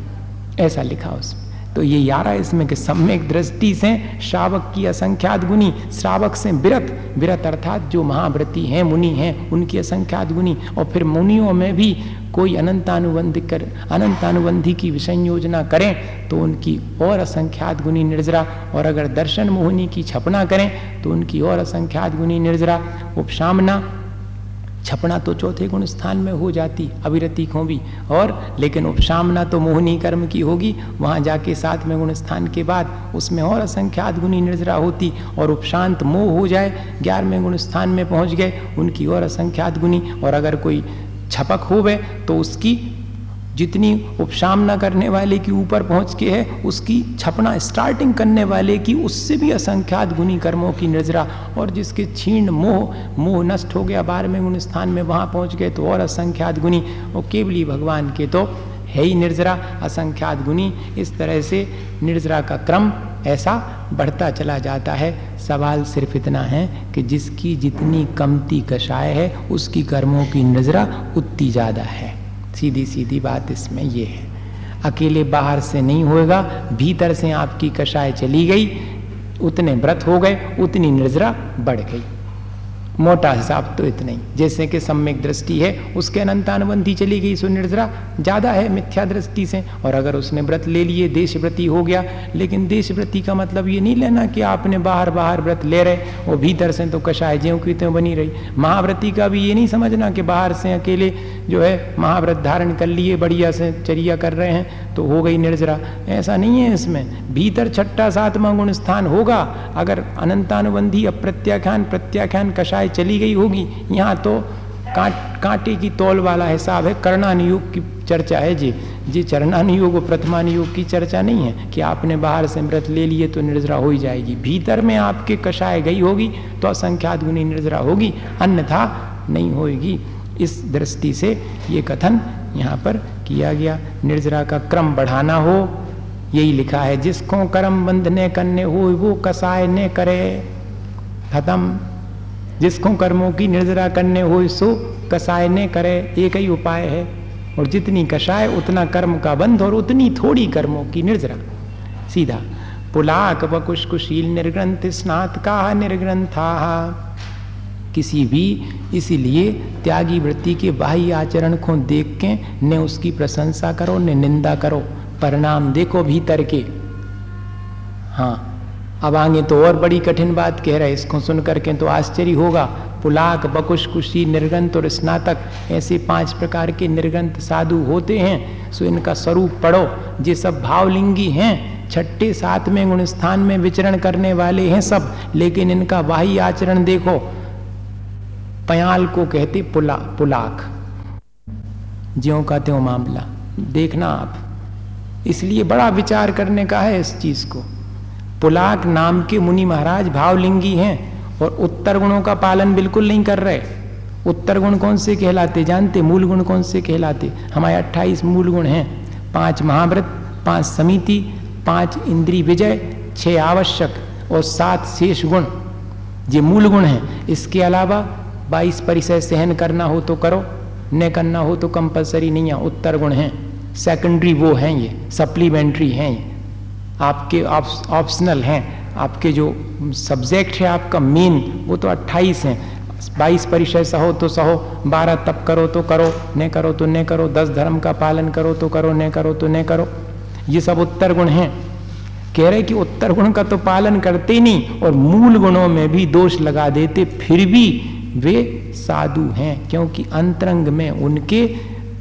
ऐसा लिखा उसमें। तो ये यारा इसमें कि सम्यक दृष्टि से श्रावक की असंख्यात गुनी श्रावक से विरत विरत अर्थात जो महाव्रति हैं, मुनि हैं, उनकी असंख्यात गुनी और फिर मुनियों में भी कोई अनंतानुबंध कर, अनंतानुबंधी की विषय योजना करें तो उनकी और असंख्यात गुनी निर्जरा। और अगर दर्शन मोहिनी की छपना करें तो उनकी और असंख्यात गुनी निर्जरा। उपशामना छपना तो चौथे गुण स्थान में हो जाती, अविरति भी और, लेकिन उपसामना तो मोहनी कर्म की होगी। वहाँ जाके में गुण स्थान के बाद उसमें और असंख्यात गुणी निर्जरा होती और उपशांत मोह हो जाए, ग्यारहवें गुण स्थान में पहुँच गए, उनकी और असंख्यात गुणी और अगर कोई छपक हो गए तो उसकी जितनी उपशामना करने वाले की ऊपर पहुँच के है, उसकी छपना स्टार्टिंग करने वाले की, उससे भी असंख्यात गुनी कर्मों की नजरा और जिसके छीण मोह मोह नष्ट हो गया बारहवें गुण स्थान में वहाँ पहुँच गए तो और असंख्यात गुनी। और केवली भगवान के तो है ही निर्जरा असंख्यात गुनी। इस तरह से निर्जरा का क्रम ऐसा बढ़ता चला जाता है। सवाल सिर्फ़ इतना है कि जिसकी जितनी कमती कषाय है, उसकी कर्मों की नजरा उतनी ज़्यादा है। सीधी सीधी बात इसमें यह है। अकेले बाहर से नहीं होएगा, भीतर से आपकी कषाय चली गई, उतने व्रत हो गए, उतनी निर्जरा बढ़ गई। मोटा हिसाब तो इतना ही। जैसे कि सम्यक दृष्टि है, उसके अनंतानुबंधी चली गई सो निर्जरा ज़्यादा है मिथ्या दृष्टि से। और अगर उसने व्रत ले लिए, देशव्रति हो गया, लेकिन देशव्रति का मतलब ये नहीं लेना कि आपने बाहर बाहर व्रत ले रहे, वो भीतर से तो कषाय ज्यों की त्यों बनी रही। महाव्रति का भी ये नहीं समझना कि बाहर से अकेले जो है महाव्रत धारण कर लिए, बढ़िया से चरिया कर रहे हैं तो हो गई निर्जरा। ऐसा नहीं है इसमें। भीतर छठा सातवां गुण स्थान होगा, अगर अनंतानुबंधी अप्रत्याख्यान, प्रत्याख्यान कषाय कषाय चली गई होगी। यहाँ तो कांट, कांटे की तौल वाला हिसाब है, कर्णानुयोग की चर्चा है जी। जी, चरणानुयोग और प्रथमानुयोग की चर्चा नहीं है कि आपने बाहर से मृत ले लिए तो निर्जरा हो ही जाएगी। भीतर में आपके कषाय गई होगी तो असंख्यात गुनी निर्जरा होगी, अन्यथा नहीं होगी इस दृष्टि से ये कथन यहाँ पर किया गया। निर्जरा का क्रम बढ़ाना हो, यही लिखा है, जिसको कर्म बंध ने करने हो वो कसाय ने करे। खत्म। जिसको कर्मों की निर्जरा करने हो सो कसाय ने करे, एक ही उपाय है। और जितनी कषाय उतना कर्म का बंध और उतनी थोड़ी कर्मों की निर्जरा। सीधा, पुलाक वकुश कुशील निर्ग्रंथ स्नात का निर्ग्रंथा किसी भी इसीलिए त्यागी वृत्ति के बाह्य आचरण को देख के न उसकी प्रशंसा करो, न निंदा करो। परिणाम देखो भीतर के। हाँ अब आगे तो और बड़ी कठिन बात कह रहे इसको सुन करके तो आश्चर्य होगा। पुलाक, बकुश, कुशी, निर्गंत और स्नातक ऐसे पाँच प्रकार के निर्गंत साधु होते हैं। सो इनका स्वरूप पढ़ो। ये सब भावलिंगी हैं। छठे, सातवें गुण स्थान में विचरण करने वाले हैं सब। लेकिन इनका वाही आचरण देखो। पयाल को कहते पुला, पुलाक। ज्यो का त्यों मामला। देखना आप। इसलिए बड़ा विचार करने का है इस चीज़ को। पुलाक नाम के मुनि महाराज भावलिंगी हैं और उत्तर गुणों का पालन बिल्कुल नहीं कर रहे। उत्तर गुण कौन से कहलाते? जानते? मूल गुण कौन से कहलाते? हमारे अट्ठाईस मूल गुण हैं। पाँच महाव्रत, पाँच समिति, पाँच इंद्री विजय, छह आवश्यक और सात शेष गुण। ये मूल गुण हैं। इसके अलावा बाईस परिसय सहन करना हो तो करो, न करना हो तो कंपलसरी नहीं है। उत्तर गुण हैं। सेकेंडरी वो हैं ये सप्लीमेंट्री हैं ये। आपके ऑप्शनल आप, हैं। आपके जो सब्जेक्ट है आपका मेन वो तो 28 हैं। बाईस परिचय सहो तो सहो बारह तप करो तो करो न करो तो न करो दस धर्म का पालन करो तो करो न करो तो न करो। ये सब उत्तर गुण हैं। कह रहे कि उत्तर गुण का तो पालन करते नहीं और मूल गुणों में भी दोष लगा देते फिर भी वे साधु हैं क्योंकि अंतरंग में उनके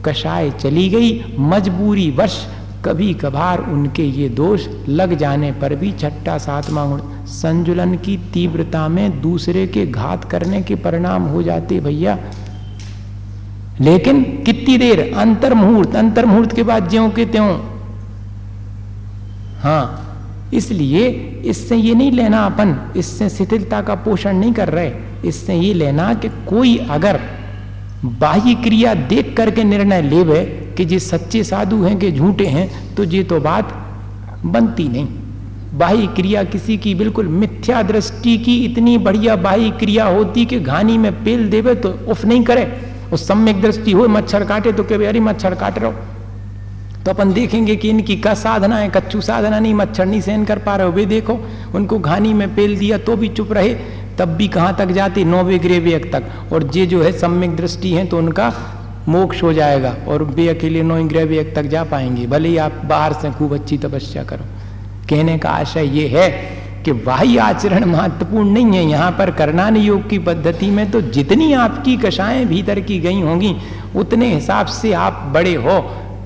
कषाय चली गई मजबूरी वश कभी कभार उनके ये दोष लग जाने पर भी छठा सातवा गुण संजुलन की तीव्रता में दूसरे के घात करने के परिणाम हो जाते भैया। लेकिन कितनी देर अंतर मुहूर्त अंतर मुहूर्त के बाद ज्यो के त्यों? हाँ इसलिए इससे ये नहीं लेना अपन, इससे शिथिलता का पोषण नहीं कर रहे। इससे ये लेना कि कोई अगर बाह्य क्रिया देख करके निर्णय लेवे कि ये सच्चे साधु हैं कि झूठे हैं तो ये तो बात बनती नहीं। बाह्य क्रिया किसी की बिल्कुल मिथ्या दृष्टि की इतनी बढ़िया बाह्य क्रिया होती कि घानी में पेल देवे तो उफ नहीं करे। उस सम्यक दृष्टि हो मच्छर काटे तो कभी अरे मच्छर काट रहो। तो अपन देखेंगे कि इनकी का साधना है, कच्चू साधना नहीं, मच्छर नहीं सहन कर पा रहे हो। वे देखो, उनको घानी में पेल दिया तो भी चुप रहे, तब भी कहाँ तक जाते? नौवे ग्रेवियक तक। और ये जो है सम्यक दृष्टि है तो उनका मोक्ष हो जाएगा और वे अकेले नौ ग्रेवियक तक जा पाएँगे। भले ही आप बाहर से खूब अच्छी तपस्या करो। कहने का आशय ये है कि बाह्य आचरण महत्वपूर्ण नहीं है। यहाँ पर करनान योग की पद्धति में तो जितनी आपकी कषाएँ भीतर की गई होंगी, उतने हिसाब से आप बड़े हो।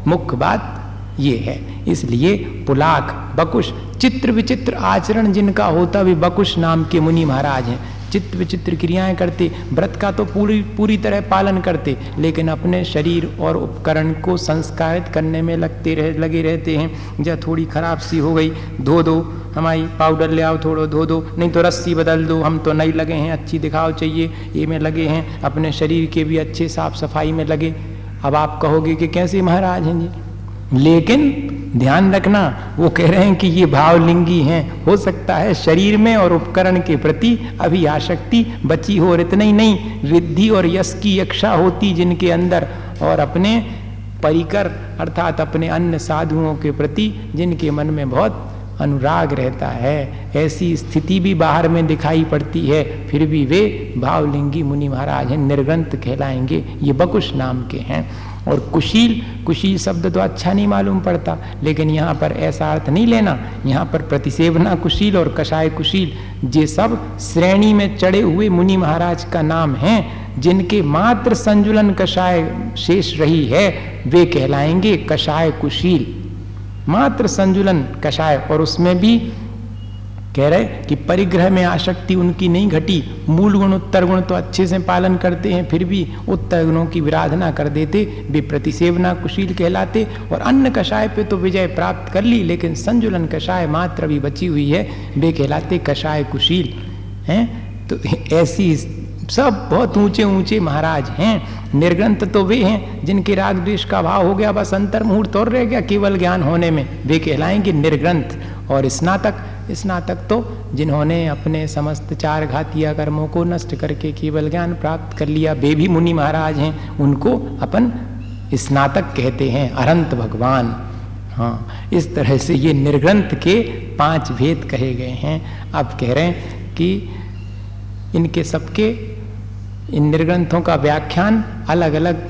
मुख्य बात ये है। इसलिए पुलाक बकुश, चित्र विचित्र आचरण जिनका होता भी बकुश नाम के मुनि महाराज हैं। चित्र विचित्र क्रियाएँ करते, व्रत का तो पूरी पूरी तरह पालन करते, लेकिन अपने शरीर और उपकरण को संस्कारित करने में लगते रह, लगे रहते हैं। जब थोड़ी खराब सी हो गई, धो दो, हमारी पाउडर ले आओ थोड़ा, धो दो, नहीं तो रस्सी बदल दो, हम तो नहीं लगे हैं, अच्छी दिखाओ चाहिए, ये में लगे हैं, अपने शरीर के भी अच्छे साफ़ सफ़ाई में लगे। अब आप कहोगे कि कैसे महाराज हैं जी? लेकिन ध्यान रखना। वो कह रहे हैं कि ये भावलिंगी हैं। हो सकता है शरीर में और उपकरण के प्रति अभी आसक्ति बची हो और इतना ही नहीं। रिद्धि और यश की यक्षा होती जिनके अंदर और अपने परिकर अर्थात अपने अन्य साधुओं के प्रति जिनके मन में बहुत अनुराग रहता है। ऐसी स्थिति भी बाहर में दिखाई पड़ती है। फिर भी वे भावलिंगी मुनि महाराज हैं। निर्ग्रंथ कहलाएँगे। ये बकुश नाम के हैं। और कुशील कुशील शब्द तो अच्छा नहीं मालूम पड़ता। लेकिन यहाँ पर ऐसा अर्थ नहीं लेना। यहाँ पर प्रतिसेवना कुशील और कषाय कुशील, ये सब श्रेणी में चढ़े हुए मुनि महाराज का नाम है, जिनके मात्र संजुलन कषाय शेष रही है। वे कहलाएँगे कषाय कुशील। मात्र संजुलन कषाय और उसमें भी कह रहे कि परिग्रह में आसक्ति उनकी नहीं घटी। मूल गुण, उत्तर गुण तो अच्छे से पालन करते हैं, फिर भी उत्तर गुणों की विराधना कर देते वे प्रतिसेवना कुशील कहलाते और अन्य कषाय पे तो विजय प्राप्त कर ली, लेकिन संजुलन कषाय मात्र भी बची हुई है। वे कहलाते कषाय कुशील, हैं? तो ऐसी सब बहुत ऊँचे ऊँचे महाराज हैं। निर्ग्रंथ तो वे हैं जिनके राग द्वेष का भाव हो गया, बस अंतर मुहूर्त और रह गया केवल ज्ञान होने में। वे कहलाएँगे निर्ग्रंथ और स्नातक। स्नातक तो जिन्होंने अपने समस्त चार घातिया कर्मों को नष्ट करके केवल ज्ञान प्राप्त कर लिया, वे भी मुनि महाराज हैं, उनको अपन स्नातक कहते हैं, अरंत भगवान। हाँ इस तरह से ये निर्ग्रंथ के पाँच भेद कहे गए हैं। अब कह रहे हैं कि इनके सबके, इन निर्ग्रंथों का व्याख्यान अलग अलग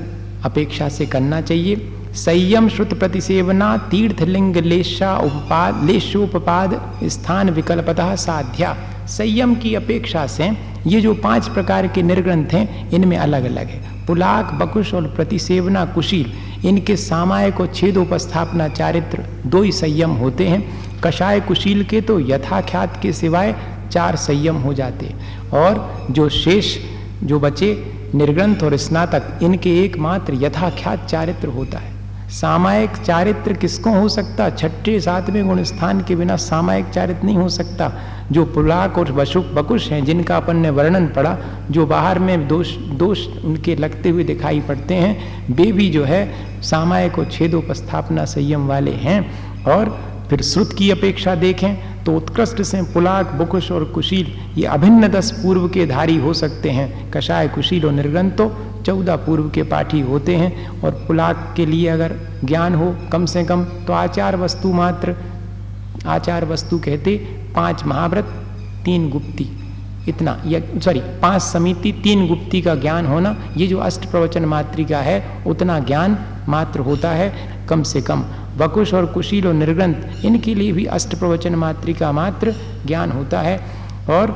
अपेक्षा से करना चाहिए। संयम श्रुत प्रतिसेवना तीर्थलिंग लेशा उपपाद, लेशोपपाद, स्थान विकल्पतः साध्या। संयम की अपेक्षा से ये जो पाँच प्रकार के निर्ग्रंथ हैं, इनमें अलग अलग है। पुलाक, बकुश और प्रतिसेवना कुशील, इनके सामायिक और छेदोपस्थापना चारित्र दो ही संयम होते हैं। कषाय कुशील के तो यथाख्यात के सिवाय चार संयम हो जाते। और जो शेष, जो बचे निर्ग्रंथ और स्नातक, इनके एकमात्र यथाख्यात चारित्र होता है। सामायिक चारित्र किसको हो सकता? छठे, सातवें गुण स्थान के बिना सामायिक चारित्र नहीं हो सकता। जो पुलाक और बशुक बकुश हैं, जिनका अपन ने वर्णन पढ़ा, जो बाहर में दोष दोष उनके लगते हुए दिखाई पड़ते हैं, वे भी जो है सामायिक और छेदोपस्थापना संयम वाले हैं। और फिर श्रुत की अपेक्षा देखें तो उत्कृष्ट से पुलाक, बुकुश और कुशील, ये अभिन्न दस पूर्व के धारी हो सकते हैं। कषाय कुशील और निर्गंतो चौदह पूर्व के पाठी होते हैं और पुलाक के लिए अगर ज्ञान हो कम से कम तो आचार वस्तु मात्र, आचार वस्तु कहते पाँच महाव्रत, तीन गुप्ती, इतना, या सॉरी पाँच समिति, तीन गुप्ती का ज्ञान होना, ये जो अष्ट प्रवचन मात्रिका है, उतना ज्ञान मात्र होता है कम से कम। वकुश और कुशील और निर्ग्रंथ, इनके लिए भी अष्ट प्रवचन मात्रिका मात्र ज्ञान होता है और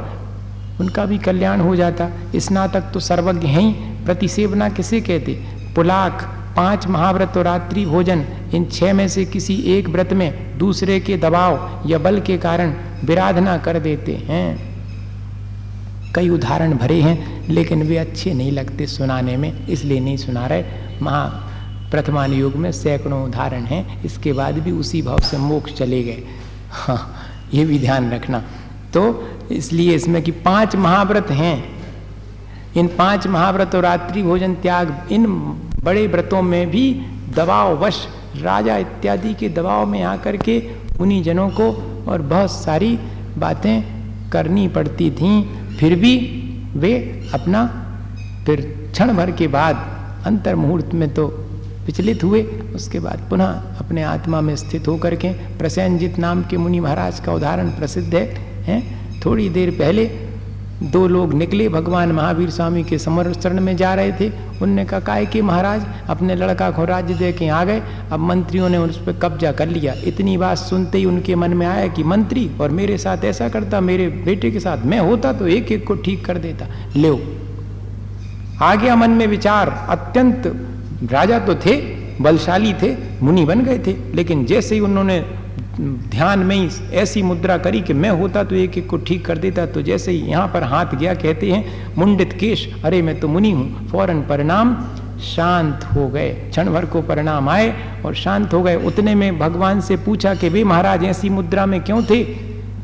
उनका भी कल्याण हो जाता। स्नातक तो सर्वज्ञ ही प्रतिसेवना किसे कहते? पुलाक, पाँच महाव्रत और रात्रि भोजन, इन छह में से किसी एक व्रत में दूसरे के दबाव या बल के कारण विराधना कर देते हैं। कई उदाहरण भरे हैं, लेकिन वे अच्छे नहीं लगते सुनाने में, इसलिए नहीं सुना रहे। महा प्रथमान युग में सैकड़ों उदाहरण हैं, इसके बाद भी उसी भाव से मोक्ष चले गए। हाँ ये भी ध्यान रखना। तो इसलिए इसमें कि पाँच महाव्रत हैं। इन पाँच महाव्रत और रात्रि भोजन त्याग, इन बड़े व्रतों में भी दबाव वश राजा इत्यादि के दबाव में आकर के उन्हीं जनों को और बहुत सारी बातें करनी पड़ती थीं। फिर भी वे अपना फिर क्षण भर के बाद अंतर मुहूर्त में तो विचलित हुए, उसके बाद पुनः अपने आत्मा में स्थित होकर के प्रसेनजित नाम के मुनि महाराज का उदाहरण प्रसिद्ध है, हैं। थोड़ी देर पहले दो लोग निकले, भगवान महावीर स्वामी के समरण में जा रहे थे। उनने कहा, काय के महाराज, अपने लड़का को राज्य दे के आ गए। अब मंत्रियों ने उस पर कब्जा कर लिया। इतनी बात सुनते ही उनके मन में आया कि मंत्री और मेरे साथ ऐसा करता, मेरे बेटे के साथ मैं होता तो एक एक को ठीक कर देता। ले। आ गया मन में विचार अत्यंत, राजा तो थे, बलशाली थे, मुनि बन गए थे। लेकिन जैसे ही उन्होंने ध्यान में ही ऐसी मुद्रा करी कि मैं होता तो एक एक को ठीक कर देता तो जैसे ही यहाँ पर हाथ गया कहते हैं, मुंडित केश, अरे मैं तो मुनि हूँ, फ़ौरन परिणाम शांत हो गए। क्षण भर को परिणाम आए और शांत हो गए। उतने में भगवान से पूछा कि वे महाराज ऐसी मुद्रा में क्यों थे?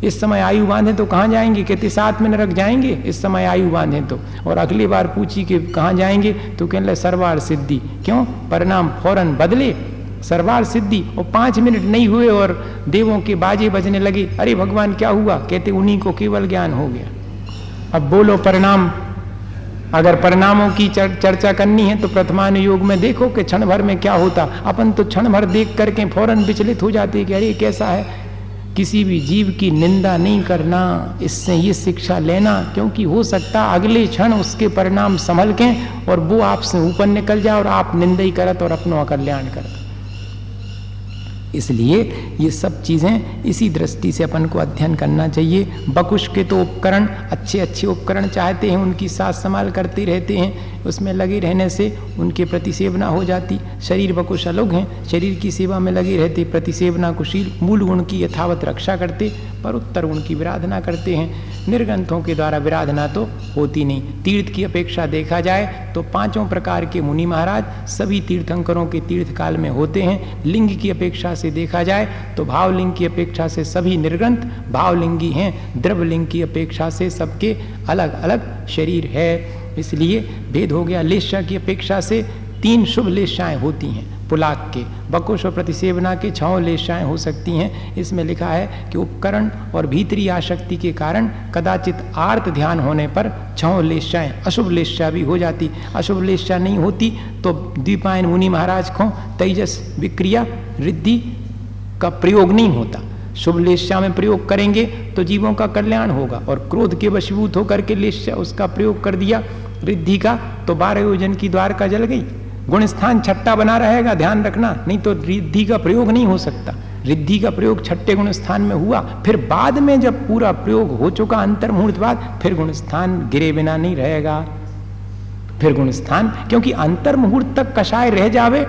इस समय आयु बांधे तो कहाँ जाएँगे? कहते साथ में नरक जाएँगे? इस समय आयु बांधे तो। और अगली बार पूछी कि कहाँ जाएँगे? तो कहने लगे, सरवार सिद्धि। क्यों? परिणाम फ़ौरन बदले। सरवार सिद्धि और पाँच मिनट नहीं हुए और देवों के बाजे बजने लगे। अरे भगवान क्या हुआ? कहते उन्हीं को केवल ज्ञान हो गया। अब बोलो परिणाम। अगर परिणामों की चर, चर्चा करनी है तो प्रथमान योग में देखो कि क्षण भर में क्या होता। अपन तो क्षण भर देख करके फ़ौरन विचलित हो जाते कि अरे कैसा है? किसी भी जीव की निंदा नहीं करना इससे ये शिक्षा लेना क्योंकि हो सकता अगले क्षण उसके परिणाम संभल के और वो आपसे ऊपर निकल जाए और आप निंदा ही करत और अपनों कल्याण करत। इसलिए ये सब चीज़ें इसी दृष्टि से अपन को अध्ययन करना चाहिए। बकुश के तो उपकरण अच्छे अच्छे उपकरण चाहते हैं, उनकी साथ संभाल करते रहते हैं। उसमें लगे रहने से उनके प्रति सेवना हो जाती। शरीर बकुश अलग हैं। शरीर की सेवा में लगे रहते प्रतिसेवना कुशील मूल गुण की यथावत रक्षा करते, पर उत्तर गुण की विराधना करते हैं। निर्ग्रंथों के द्वारा विराधना तो होती नहीं। तीर्थ की अपेक्षा देखा जाए तो पाँचों प्रकार के मुनि महाराज सभी तीर्थंकरों के तीर्थ काल में होते हैं। लिंग की अपेक्षा से देखा जाए तो भावलिंग की अपेक्षा से सभी निर्ग्रंथ भावलिंगी हैं। द्रवलिंग की अपेक्षा से सबके अलग अलग शरीर है। इसलिए भेद हो गया। लेशा की अपेक्षा से तीन शुभ लेशाएँ होती हैं, पुलाक के। बकुश और प्रतिसेवना के छौ लेशाएँ हो सकती हैं। इसमें लिखा है कि उपकरण और भीतरी आशक्ति के कारण कदाचित आर्त ध्यान होने पर छौ लेशाएँ अशुभ लेशा भी हो जाती। अशुभ लेशा नहीं होती तो द्वीपायन मुनि महाराज को तेजस विक्रिया, रिद्धि का प्रयोग नहीं होता। शुभ लेशा में प्रयोग करेंगे तो जीवों का कल्याण होगा और क्रोध के वशीभूत होकर के लेशा उसका प्रयोग कर दिया। रिद्धि का तो बारह योजन की द्वार का जल गई। गुण स्थान छट्टा बना रहेगा, ध्यान रखना, नहीं तो रिद्धि का प्रयोग नहीं हो सकता। रिद्धि का प्रयोग छठे गुण स्थान में हुआ, फिर बाद में जब पूरा प्रयोग हो चुका अंतर मुहूर्त बाद, फिर गुण स्थान गिरे बिना नहीं रहेगा। फिर गुण स्थान क्योंकि अंतर मुहूर्त तक कषाय रह जावे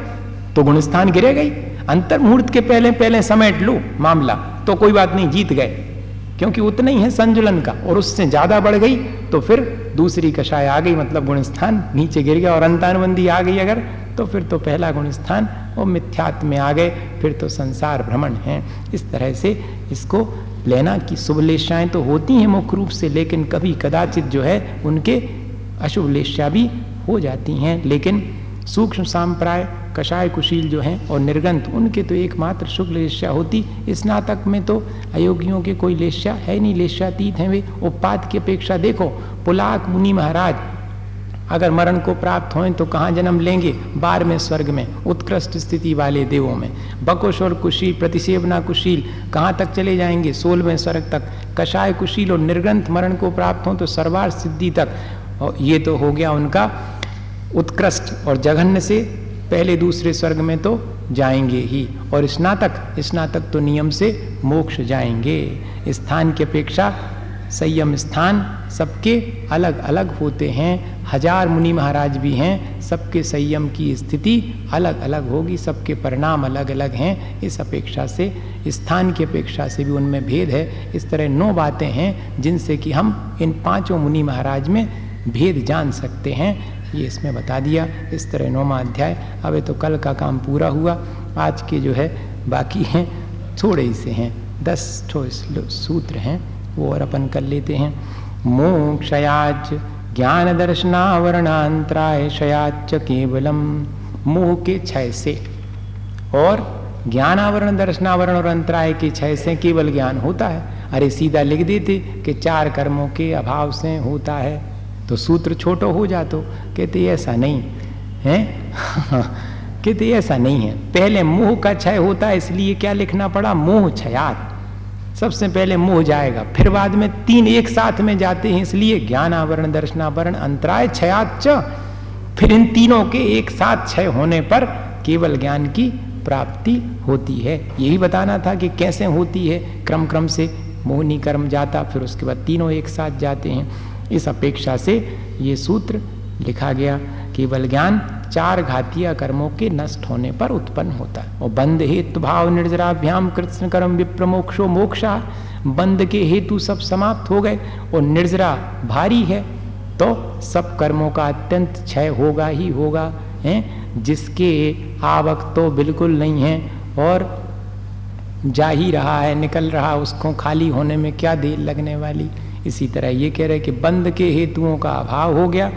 तो गुण स्थान गिरे गई। अंतर मुहूर्त के पहले पहले समेट लो मामला तो कोई बात नहीं, जीत गए। क्योंकि उतना ही है संजुलन का, और उससे ज़्यादा बढ़ गई तो फिर दूसरी कषाय आ गई मतलब गुणस्थान, नीचे गिर गया, और अंतानुबंदी आ गई अगर तो फिर तो पहला गुणस्थान, वो मिथ्यात्व में आ गए, फिर तो संसार भ्रमण है। इस तरह से इसको लेना की शुभ लेशाएँ तो होती हैं मुख्य रूप से, लेकिन कभी कदाचित जो है, उनके अशुभ लेशा भी हो जाती हैं। लेकिन सूक्ष्म सांप्राय कषाय कुशील जो हैं और निर्गंत, उनके तो एकमात्र शुक्ल लेश्या होती। स्नातक में तो अयोगियों के कोई लेश्या है नहीं लेश्यातीत हैं वे। उपात की अपेक्षा देखो, पुलाक मुनि महाराज, अगर मरण को प्राप्त हों तो कहाँ जन्म लेंगे? बार में, स्वर्ग में, उत्कृष्ट स्थिति वाले देवों में। बकुश और कुशील, प्रतिसेवना कुशील, कहाँ तक चले जाएँगे? सोलवें स्वर्ग तक। कषाय कुशील और निर्ग्रंथ मरण को प्राप्त हों तो सर्वार सिद्धि तक। और ये तो हो गया उनका उत्कृष्ट और जघन्य से पहले दूसरे स्वर्ग में तो जाएँगे ही, और स्नातक स्नातक तो नियम से मोक्ष जाएँगे। स्थान की अपेक्षा संयम स्थान सबके अलग अलग होते हैं। हज़ार मुनि महाराज भी हैं, सबके संयम की स्थिति अलग अलग होगी, सबके परिणाम अलग अलग हैं। इस अपेक्षा से, स्थान की अपेक्षा से भी उनमें भेद है। इस तरह नौ बातें हैं जिनसे कि हम इन पाँचों मुनि महाराज में भेद जान सकते हैं। ये इसमें बता दिया, इस तरह नौवा अध्याय। अब तो कल का काम पूरा हुआ, आज के जो है बाकी हैं, थोड़े ही से हैं, दस ठो सूत्र हैं, वो और अपन कर लेते हैं। मोक्षयाच ज्ञान दर्शनावरणांतराय शयाच केवलम, मोह के छय से। और ज्ञानावरण, दर्शनावरण और अंतराय के छय से केवल ज्ञान होता है। अरे सीधा लिख देते कि चार कर्मों के अभाव से होता है। तो सूत्र छोटो हो जा तो कहते, ऐसा नहीं। है? कहते, ऐसा नहीं है। पहले मोह का क्षय होता है, इसलिए क्या लिखना पड़ा? मोह क्षयात। सबसे पहले मोह जाएगा, फिर बाद में तीन एक साथ में जाते हैं, इसलिए ज्ञान आवरण दर्शनावरण, अंतराय क्षयात च। फिर इन तीनों के एक साथ क्षय होने पर केवल ज्ञान की प्राप्ति होती है। यही बताना था कि कैसे होती है। क्रम क्रम से मोहनी कर्म जाता, फिर उसके बाद तीनों एक साथ जाते हैं। इस अपेक्षा से ये सूत्र लिखा गया, केवल ज्ञान चार घातीय कर्मों के नष्ट होने पर उत्पन्न होता है। और बंद हेतु भाव निर्जराभ्याम कृष्ण कर्म विप्रमोक्षो मोक्षा, बंद के हेतु सब समाप्त हो गए और निर्जरा भारी है तो सब कर्मों का अत्यंत क्षय होगा ही होगा, है? जिसके आवक तो बिल्कुल नहीं है और जा ही रहा है, निकल रहा उसको खाली होने में क्या देर लगने वाली? इसी तरह ये कह रहे कि बंद के हेतुओं का अभाव हो गया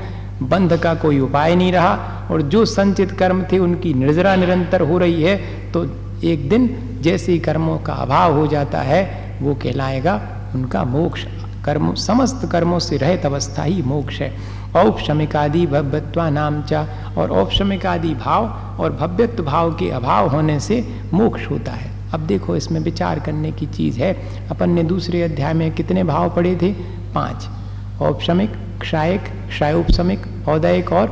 बंध का कोई उपाय नहीं रहा, और जो संचित कर्म थे उनकी निर्जरा निरंतर हो रही है तो एक दिन जैसे कर्मों का अभाव हो जाता है, वो कहलाएगा, उनका मोक्ष, कर्म, समस्त कर्मों से रहित अवस्था ही मोक्ष है। औपशमिकादि भव्यत्वा नाम चा, और औपशमिकादि भाव और भव्यत्व भाव के अभाव होने से मोक्ष होता है। अब देखो, इसमें विचार करने की चीज़ है। अपन ने दूसरे अध्याय में कितने भाव पढ़े थे? पाँच। औपशमिक, क्षायक, क्षायोपशमिक, औदयिक और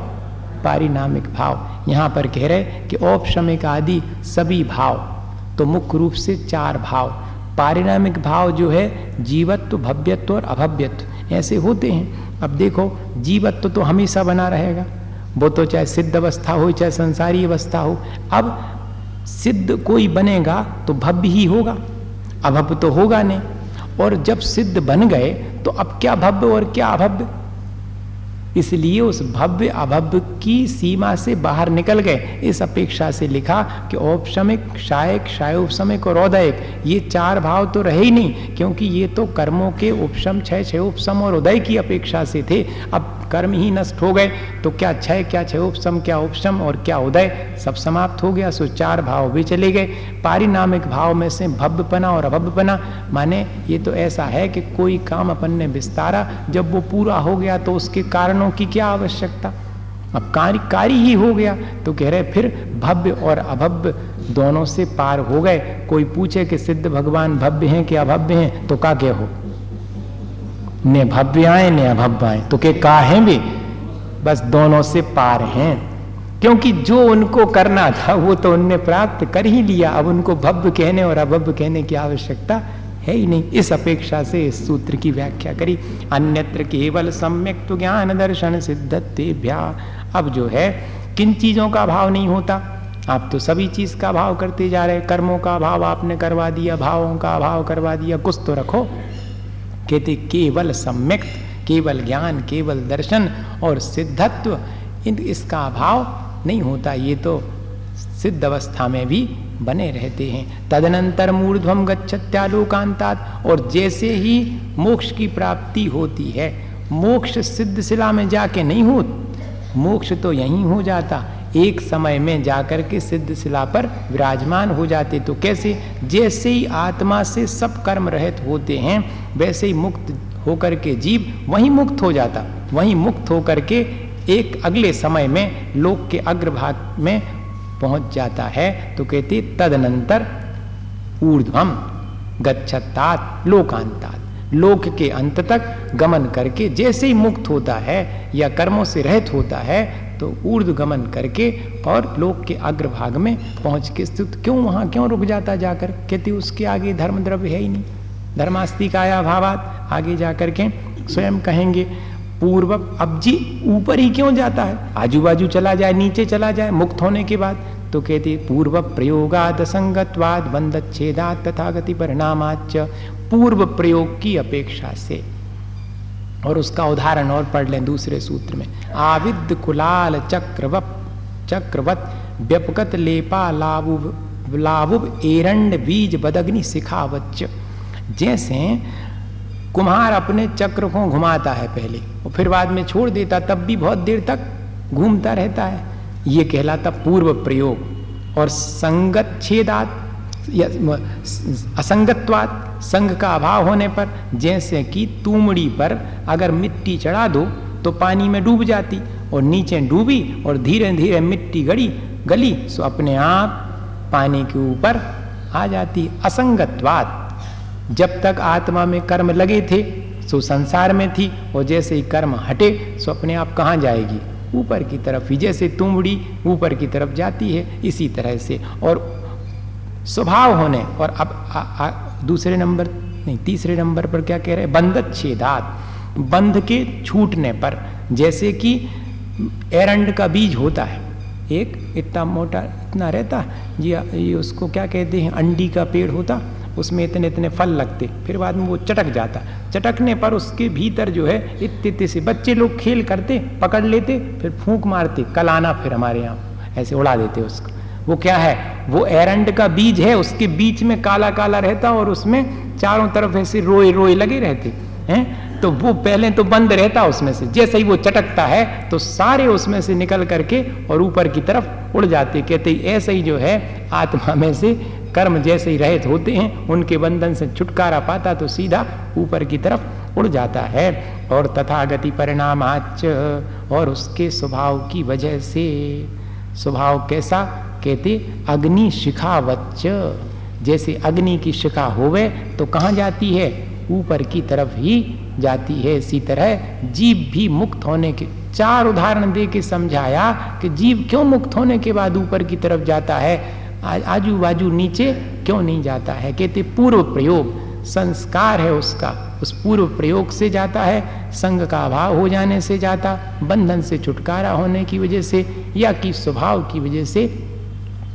पारिणामिक भाव। यहाँ पर कह रहे कि औपशमिक आदि सभी भाव तो मुख्य रूप से चार भाव। पारिणामिक भाव जो है, जीवत्व, भव्यत्व और अभव्यत्व, ऐसे होते हैं। अब देखो, जीवत्व तो हमेशा बना रहेगा। वो तो चाहे सिद्ध अवस्था हो, चाहे संसारी अवस्था हो, अब सिद्ध कोई बनेगा तो भव्य ही होगा, अभव्य तो होगा नहीं। और जब सिद्ध बन गए तो अब क्या भव्य और क्या अभव्य? इसलिए उस भव्य अभव्य की सीमा से बाहर निकल गए। इस अपेक्षा से लिखा कि औपशमिक, शायक, शायोपशमिक और औदयिक, ये चार भाव तो रहे ही नहीं, क्योंकि ये तो कर्मों के उपशम, छह छह उपशम और उदय की अपेक्षा से थे। अब कर्म ही नष्ट हो गए तो क्या क्षय क्या क्षय उपशम, क्या उपशम और क्या उदय, सब समाप्त हो गया। सो चार भाव भी चले गए। पारिणामिक भाव में से भव्यपना और अभव्यपना, माने ये तो ऐसा है कि कोई काम अपन ने विस्तारा, जब वो पूरा हो गया तो उसके कारणों की क्या आवश्यकता? अब कार्य कार्य ही हो गया तो कह रहे फिर भव्य और अभव्य दोनों से पार हो गए। कोई पूछे कि सिद्ध भगवान भव्य हैं कि अभव्य हैं तो का हो? ने भव्य आए, ने अभव्य आए। तो के का है भी? बस दोनों से पार हैं। क्योंकि जो उनको करना था, वो तो उनने प्राप्त कर ही लिया। अब उनको भव्य कहने और अभव्य कहने की आवश्यकता है ही नहीं। इस अपेक्षा से इस सूत्र की व्याख्या करी। अन्यत्र केवल सम्यक तो ज्ञान दर्शन सिद्धत्या अब जो है, किन चीज़ों का भाव नहीं होता? आप तो सभी चीज़ का भाव करते जा रहे कर्मों का भाव आपने करवा दिया, भावों का भाव करवा दिया, कुछ तो रखो। कहते केवल सम्यक, केवल ज्ञान, केवल दर्शन और सिद्धत्व, इन इसका अभाव नहीं होता। ये तो सिद्ध अवस्था में भी बने रहते हैं। तदनंतर मूर्ध्वम गच्छत्यालोकांतात और जैसे ही मोक्ष की प्राप्ति होती है, मोक्ष सिद्ध शिला में जाके नहीं हो मोक्ष तो यहीं हो जाता। एक समय में जाकर के सिद्ध शिला पर विराजमान हो जाते। तो कैसे? जैसे ही आत्मा से सब कर्म रहित होते हैं, वैसे ही मुक्त होकर के जीव वहीं मुक्त हो जाता। वहीं मुक्त होकर के एक अगले समय में लोक के अग्रभाग में पहुँच जाता है। तो कहते तदनंतर ऊर्ध्वम गच्छतात लोकांतात। लोक के अंत तक गमन करके जैसे ही मुक्त होता है या कर्मों से रहित होता है तो ऊर्ध गमन करके और लोक के अग्रभाग में पहुँच के स्थित क्यों वहाँ, क्यों रुक जाता जाकर? कहते उसके आगे धर्म द्रव्य है ही नहीं। धर्मास्तिक आया भावात आगे जाकर के स्वयं कहेंगे पूर्व अब जी ऊपर ही क्यों जाता है? आजू बाजू चला जाए, नीचे चला जाए, मुक्त होने के बाद? तो कहते पूर्व प्रयोगाद संगतवाद बंदच्छेदात तथा गति परिणामाच पूर्व प्रयोग की अपेक्षा से और उसका उदाहरण और पढ़ लें दूसरे सूत्र में। आविद कुलाल चक्रवप, चक्रवत व्यपकत लेपा लाभुब लाभुब एरंड बीज बदग्नि सिखावच जैसे कुम्हार अपने चक्र को घुमाता है पहले और फिर बाद में छोड़ देता, तब भी बहुत देर तक घूमता रहता है। ये कहलाता पूर्व प्रयोग और संगत छेदात। असंगत्वात संघ का अभाव होने पर, जैसे कि तुमड़ी पर अगर मिट्टी चढ़ा दो तो पानी में डूब जाती और नीचे डूबी और धीरे धीरे मिट्टी गड़ी, गली, सो अपने आप पानी के ऊपर आ जाती। असंगत्वात। जब तक आत्मा में कर्म लगे थे, सो संसार में थी और जैसे ही कर्म हटे, सो अपने आप कहाँ जाएगी? ऊपर की तरफ़ ही जैसे तुमड़ी ऊपर की तरफ़ जाती है, इसी तरह से। और स्वभाव होने और अब आ, आ, दूसरे नंबर नहीं तीसरे नंबर पर क्या कह रहे हैं? बंधत छेदात बंध के छूटने पर जैसे कि एरंड का बीज होता है एक इतना मोटा इतना रहता ये ये उसको क्या कहते हैं? अंडी का पेड़ होता उसमें इतने इतने फल लगते फिर बाद में वो चटक जाता। चटकने पर उसके भीतर जो है इतने से बच्चे लोग खेल करते पकड़ लेते फिर फूंक मारते कल आना फिर हमारे यहाँ ऐसे उड़ा देते उसको। वो क्या है? वो एरंड का बीज है, उसके बीच में काला काला रहता और उसमें चारों तरफ़ ऐसे रोए रोए लगे रहते, हैं? तो वो पहले तो बंद रहता उसमें से। जैसे ही वो चटकता है तो सारे उसमें से निकल करके और ऊपर की तरफ़ उड़ जाते। कहते, ऐसे ही जो है, आत्मा में से कर्म जैसे ही रहित होते हैं, उनके बंधन से छुटकारा पाता तो सीधा ऊपर की तरफ़ उड़ जाता है। और तथागति परिणाम आच और उसके स्वभाव की वजह से, स्वभाव कैसा? कहते अग्नि शिखावच्च। जैसे अग्नि की शिखा होवे तो कहाँ जाती है? ऊपर की तरफ़ ही जाती है। इसी तरह जीव भी मुक्त होने के, चार उदाहरण दे के समझाया कि जीव क्यों मुक्त होने के बाद ऊपर की तरफ़ जाता है? आजू बाजू नीचे क्यों नहीं जाता है? कहते, पूर्व प्रयोग, संस्कार है उसका। उस पूर्व प्रयोग से जाता है, संग का अभाव हो जाने से जाता, बंधन से छुटकारा होने की वजह से या कि स्वभाव की वजह से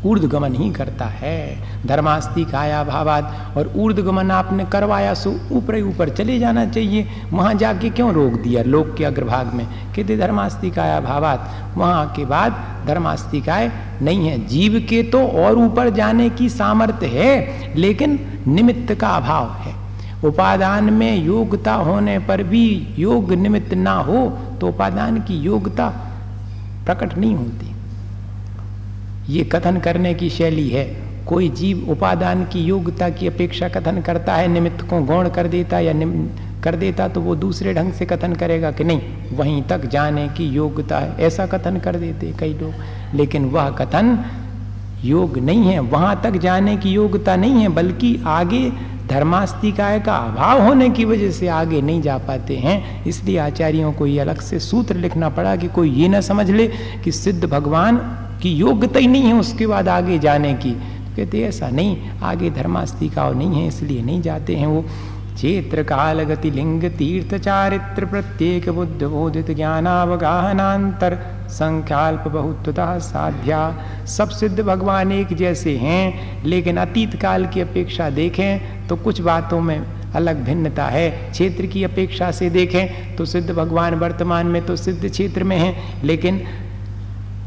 ऊर्धगमन ही करता है। धर्मास्ति काया भावाद और ऊर्धगमन आपने करवाया सो ऊपर ही ऊपर चले जाना चाहिए। वहाँ जाके क्यों रोक दिया? लोक के अग्रभाग में। कहते धर्मास्ति काया भावाद वहाँ के बाद धर्मास्तिकाय नहीं है। जीव के तो और ऊपर जाने की सामर्थ्य है, लेकिन निमित्त का अभाव है। उपादान में योग्यता होने पर भी योग निमित्त ना हो तो उपादान की योग्यता प्रकट नहीं होती। ये कथन करने की शैली है। कोई जीव उपादान की योग्यता की अपेक्षा कथन करता है, निमित्त को गौण कर देता या कर देता तो वो दूसरे ढंग से कथन करेगा कि नहीं, वहीं तक जाने की योग्यता है। ऐसा कथन कर देते कई लोग। लेकिन वह कथन योग नहीं है। वहाँ तक जाने की योग्यता नहीं है, बल्कि आगे धर्मास्तिकाय का अभाव होने की वजह से आगे नहीं जा पाते हैं। इसलिए आचार्यों को ये अलग से सूत्र लिखना पड़ा कि कोई ये ना समझ ले कि सिद्ध भगवान की योग्यता ही नहीं है उसके बाद आगे जाने की। कहते, ऐसा नहीं, आगे धर्मास्तिका नहीं है, इसलिए नहीं जाते हैं वो। क्षेत्र काल गति लिंग तीर्थ चारित्र प्रत्येक बुद्ध बोधित ज्ञानावगाहनांतर संख्याल्प बहुत्वता साध्या। सब सिद्ध भगवान एक जैसे हैं, लेकिन अतीत काल की अपेक्षा देखें तो कुछ बातों में अलग भिन्नता है। क्षेत्र की अपेक्षा से देखें तो सिद्ध भगवान वर्तमान में तो सिद्ध क्षेत्र में हैं, लेकिन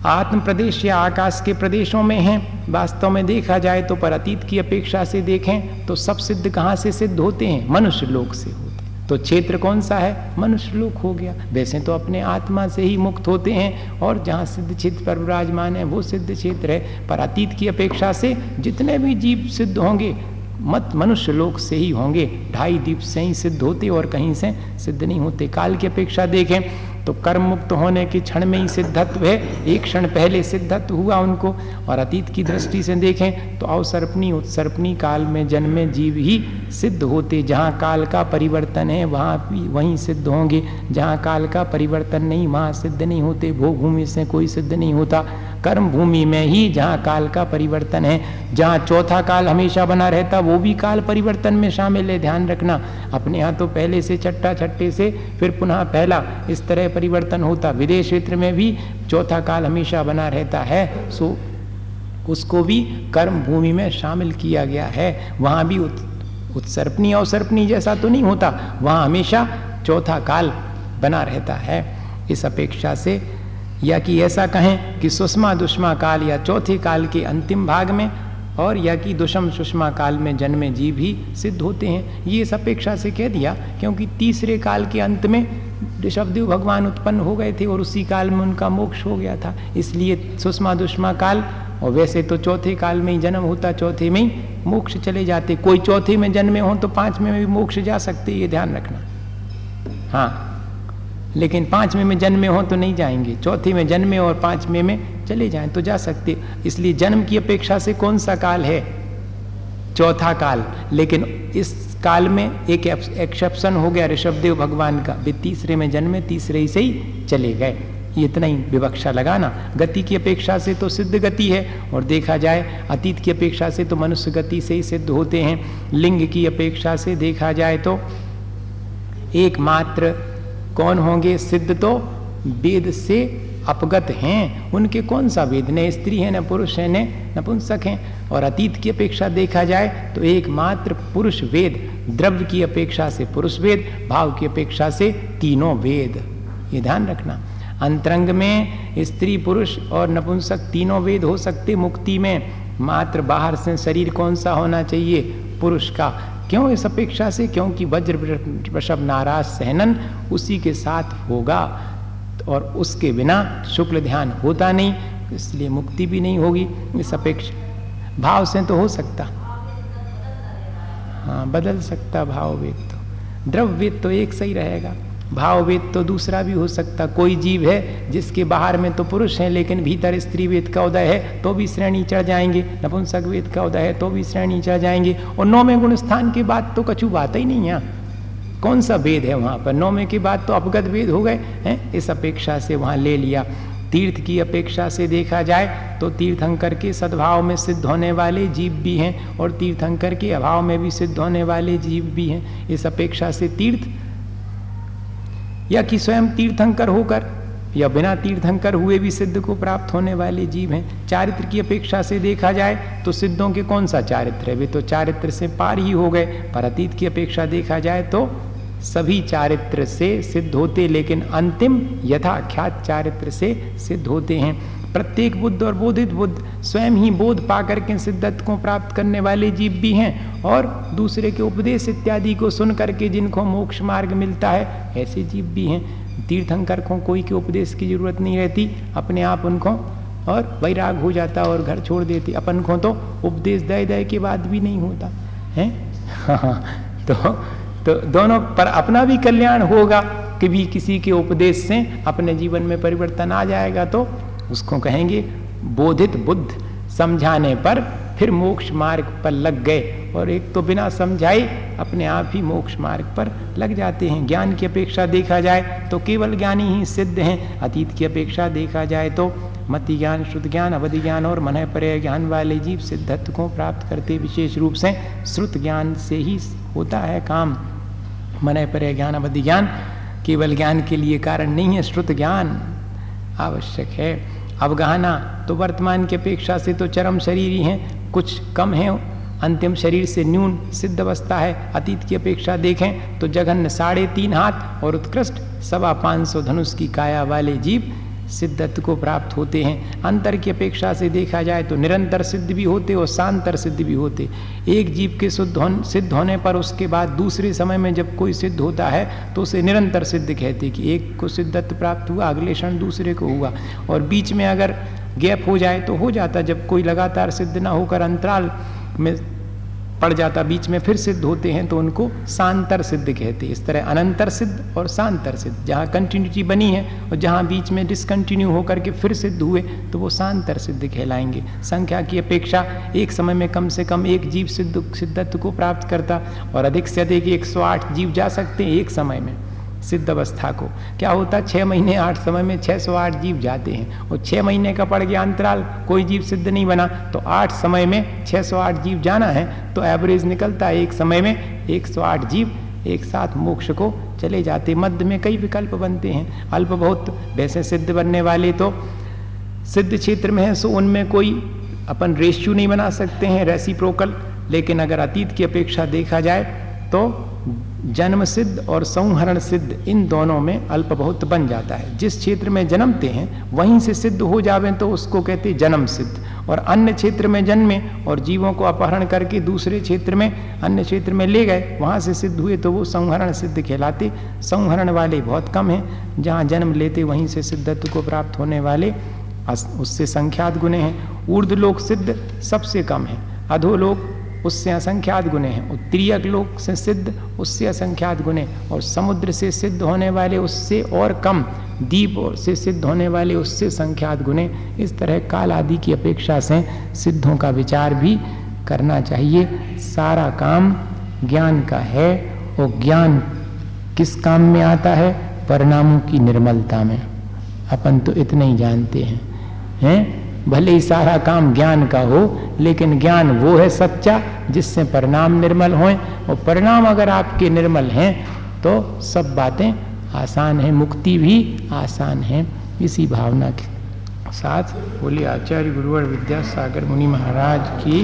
आत्म प्रदेश या आकाश के प्रदेशों में हैं। वास्तव में देखा जाए तो पर अतीत की अपेक्षा से देखें तो सब सिद्ध कहाँ से सिद्ध होते हैं? मनुष्य लोक से होते हैं। तो क्षेत्र कौन सा है? मनुष्य लोक हो गया। वैसे तो अपने आत्मा से ही मुक्त होते हैं, और जहाँ सिद्ध क्षेत्र पर विराजमान है, वो सिद्ध क्षेत्र है। पर अतीत की अपेक्षा से जितने भी जीव सिद्ध होंगे, मत मनुष्य लोक से ही होंगे। ढाई दीप से ही सिद्ध होते और कहीं से सिद्ध नहीं होते। काल की अपेक्षा देखें तो कर्म मुक्त होने के क्षण में ही सिद्धत्व है। एक क्षण पहले सिद्धत्व हुआ उनको और अतीत की दृष्टि से देखें तो अवसर्पणी, उत्सर्पणी काल में जन्मे जीव ही सिद्ध होते। जहाँ काल का परिवर्तन है, वहाँ भी वहीं सिद्ध होंगे। जहाँ काल का परिवर्तन नहीं, वहाँ सिद्ध नहीं होते। भोग भूमि से कोई सिद्ध नहीं होता। कर्म भूमि में ही जहाँ काल का परिवर्तन है, जहाँ चौथा काल हमेशा बना रहता, वो भी काल परिवर्तन में शामिल है। ध्यान रखना, अपने यहाँ तो पहले से छट्टा छट्टे से, फिर पुनः पहला, इस तरह परिवर्तन होता। विदेश क्षेत्र में भी चौथा काल हमेशा बना रहता है, सो उसको भी कर्म भूमि में शामिल किया गया है। वहाँ भी उत्सर्पणी अवसर्पणी जैसा तो नहीं होता, वहाँ हमेशा चौथा काल बना रहता है। इस अपेक्षा से या कि ऐसा कहें कि सुषमा दुष्मा काल या चौथे काल के अंतिम भाग में, और या कि दुषम सुषमा काल में जन्मे जीव भी सिद्ध होते हैं। ये इस अपेक्षा से कह दिया, क्योंकि तीसरे काल के अंत में ऋषभदेव भगवान उत्पन्न हो गए थे और उसी काल में उनका मोक्ष हो गया था। इसलिए सुषमा दुष्मा काल, और वैसे तो चौथे काल में ही जन्म होता, चौथे में ही मोक्ष चले जाते। कोई चौथे में जन्मे हों तो पाँचवें में भी मोक्ष जा सकते ये ध्यान रखना। हाँ लेकिन पाँचवें में जन्मे हो तो नहीं जाएँगे। चौथी में जन्मे और पाँचवें में चले जाएँ तो जा सकते। इसलिए जन्म की अपेक्षा से कौन सा काल है? चौथा काल। लेकिन इस काल में एक एक्सेप्शन हो गया ऋषभदेव भगवान का वे तीसरे में जन्मे, तीसरे ही से ही चले गए। इतना ही विवक्षा लगाना। गति की अपेक्षा से तो सिद्ध गति है और देखा जाए, अतीत की अपेक्षा से तो मनुष्य गति से ही सिद्ध होते हैं। लिंग की अपेक्षा से देखा जाए तो एकमात्र कौन होंगे? सिद्ध तो वेद से अपगत हैं। उनके कौन सा वेद? न स्त्री है, न पुरुष है, न नपुंसक हैं। और अतीत की अपेक्षा देखा जाए तो एकमात्र पुरुष वेद, द्रव्य की अपेक्षा से पुरुष वेद, भाव की अपेक्षा से तीनों वेद। ये ध्यान रखना। अंतरंग में स्त्री, पुरुष और नपुंसक तीनों वेद हो सकते मुक्ति में। मात्र बाहर से शरीर कौन सा होना चाहिए? पुरुष का। क्यों इस अपेक्षा से? क्योंकि वज्र वृषभ नाराज़ सहनन उसी के साथ होगा और उसके बिना शुक्ल ध्यान होता नहीं, इसलिए मुक्ति भी नहीं होगी। इस अपेक्षा, भाव से तो हो सकता। हाँ बदल सकता भाव वेद तो। द्रव्य तो एक सही रहेगा। भाव वेद तो दूसरा भी हो सकता। कोई जीव है जिसके बाहर में तो पुरुष है, लेकिन भीतर स्त्री वेद का उदय है तो भी श्रेणी चढ़ जाएँगे। नपुंसक वेद का उदय है तो भी श्रेणी चढ़ जाएँगे। और नौवे गुण स्थान के बाद तो कछु बात ही नहीं है। कौन सा वेद है वहाँ पर? नौवे के बाद तो अपगत वेद हो गए, हैं? इस अपेक्षा से वहाँ ले लिया। तीर्थ की अपेक्षा से देखा जाए तो तीर्थंकर के सद्भाव में सिद्ध होने वाले जीव भी हैं, और तीर्थंकर के अभाव में भी सिद्ध होने वाले जीव भी हैं। इस अपेक्षा से तीर्थ या कि स्वयं तीर्थंकर होकर या बिना तीर्थंकर हुए भी सिद्ध को प्राप्त होने वाले जीव हैं। चारित्र की अपेक्षा से देखा जाए तो सिद्धों के कौन सा चारित्र है? वे तो चारित्र से पार ही हो गए, पर अतीत की अपेक्षा देखा जाए तो सभी चारित्र से सिद्ध होते, लेकिन अंतिम यथाख्यात चारित्र से सिद्ध होते हैं। प्रत्येक बुद्ध और बोधित बुद्ध स्वयं ही बोध पाकर के सिद्धत को प्राप्त करने वाले जीव भी हैं और दूसरे के उपदेश इत्यादि को सुन करके जिनको मोक्ष मार्ग मिलता है ऐसे जीव भी हैं। तीर्थंकर को कोई के उपदेश की ज़रूरत नहीं रहती अपने आप उनको और वैराग हो जाता और घर छोड़ देते। अपन को तो उपदेश दय दय के बाद भी नहीं होता हाँ, तो तो दोनों पर अपना भी कल्याण होगा कि भी किसी के उपदेश से अपने जीवन में परिवर्तन आ जाएगा तो उसको कहेंगे, बोधित बुद्ध समझाने पर फिर मोक्ष मार्ग पर लग गए। और एक तो बिना समझाए अपने आप ही मोक्ष मार्ग पर लग जाते हैं। ज्ञान की अपेक्षा देखा जाए तो केवल ज्ञानी ही सिद्ध हैं। अतीत की अपेक्षा देखा जाए तो मति ज्ञान शुद्ध ज्ञान, अवधि ज्ञान और मन पर्य ज्ञान वाले जीव सिद्धत्व को प्राप्त करते विशेष रूप से श्रुत ज्ञान से ही होता है काम। मन पर ज्ञान, अवधि ज्ञान केवल ज्ञान के लिए कारण नहीं है। श्रुत ज्ञान आवश्यक है। अवगाहना तो वर्तमान की अपेक्षा से तो चरम शरीर ही हैं, कुछ कम है। अंतिम शरीर से न्यून सिद्ध अवस्था है, अतीत की अपेक्षा देखें तो जघन्य साढ़े तीन हाथ और उत्कृष्ट सवा पाँच सौ धनुष की काया वाले जीव सिद्धत्व को प्राप्त होते हैं। अंतर की अपेक्षा से देखा जाए तो निरंतर सिद्ध भी होते और शांतर सिद्ध भी होते। एक जीव के शुद्ध होने, सिद्ध होने पर उसके बाद दूसरे समय में जब कोई सिद्ध होता है तो उसे निरंतर सिद्ध कहते कि एक को सिद्धत्व प्राप्त हुआ, अगले क्षण दूसरे को हुआ। और बीच में अगर गैप हो जाए तो हो जाता जब कोई लगातार सिद्ध ना होकर अंतराल में पड़ जाता, बीच में फिर सिद्ध होते हैं तो उनको सांतर सिद्ध कहते हैं। इस तरह अनंतर सिद्ध और सांतर सिद्ध। जहाँ कंटिन्यूटी बनी है और जहाँ बीच में डिसकंटिन्यू होकर के फिर सिद्ध हुए तो वो सांतर सिद्ध कहलाएँगे। संख्या की अपेक्षा एक समय में कम से कम एक जीव सिद्ध, सिद्धत्व को प्राप्त करता और अधिक से अधिक 108 जीव जा सकते हैं एक समय में। सिद्ध अवस्था को। क्या होता छः महीने आठ समय में छः सौ आठ जीव जाते हैं और छः महीने का पड़ गया अंतराल, कोई जीव सिद्ध नहीं बना। तो आठ समय में छः सौ आठ जीव जाना है तो एवरेज निकलता है एक समय में एक सौ आठ जीव एक साथ मोक्ष को चले जाते। मध्य में कई विकल्प बनते हैं। अल्प बहुत वैसे सिद्ध बनने वाले तो सिद्ध क्षेत्र में है, सो उनमें कोई अपन रेशियो नहीं बना सकते हैं रेसिप्रोकल लेकिन अगर अतीत की अपेक्षा देखा जाए तो जन्म सिद्ध और संहरण सिद्ध इन दोनों में अल्प बहुत बन जाता है। जिस क्षेत्र में जन्मते हैं, वहीं से सिद्ध हो जावे तो उसको कहते जन्म सिद्ध और अन्य क्षेत्र में जन्मे और जीवों को अपहरण करके दूसरे क्षेत्र में, अन्य क्षेत्र में ले गए, वहाँ से सिद्ध हुए तो वो संहरण सिद्ध कहलाते। संहरण वाले बहुत कम हैं, जहाँ जन्म लेते वहीं से सिद्धत्व को प्राप्त होने वाले उससे संख्यात गुणे हैं। ऊर्धलोक सिद्ध सबसे कम है। अधोलोक उससे असंख्यात गुणे हैं। उत्तरीय लोक से सिद्ध, उससे असंख्यात गुणे और समुद्र से सिद्ध होने वाले उससे और कम, दीप से सिद्ध होने वाले उससे संख्यात गुणे इस तरह काल आदि की अपेक्षा से सिद्धों का विचार भी करना चाहिए। सारा काम ज्ञान का है और ज्ञान किस काम में आता है? परिणामों की निर्मलता में। अपन तो इतने ही जानते हैं। हैं? भले ही सारा काम ज्ञान का हो, लेकिन ज्ञान वो है सच्चा जिससे परिणाम निर्मल हों और परिणाम अगर आपके निर्मल हैं तो सब बातें आसान है, मुक्ति भी आसान है। इसी भावना के साथ बोले आचार्य गुरुवर विद्यासागर मुनि महाराज की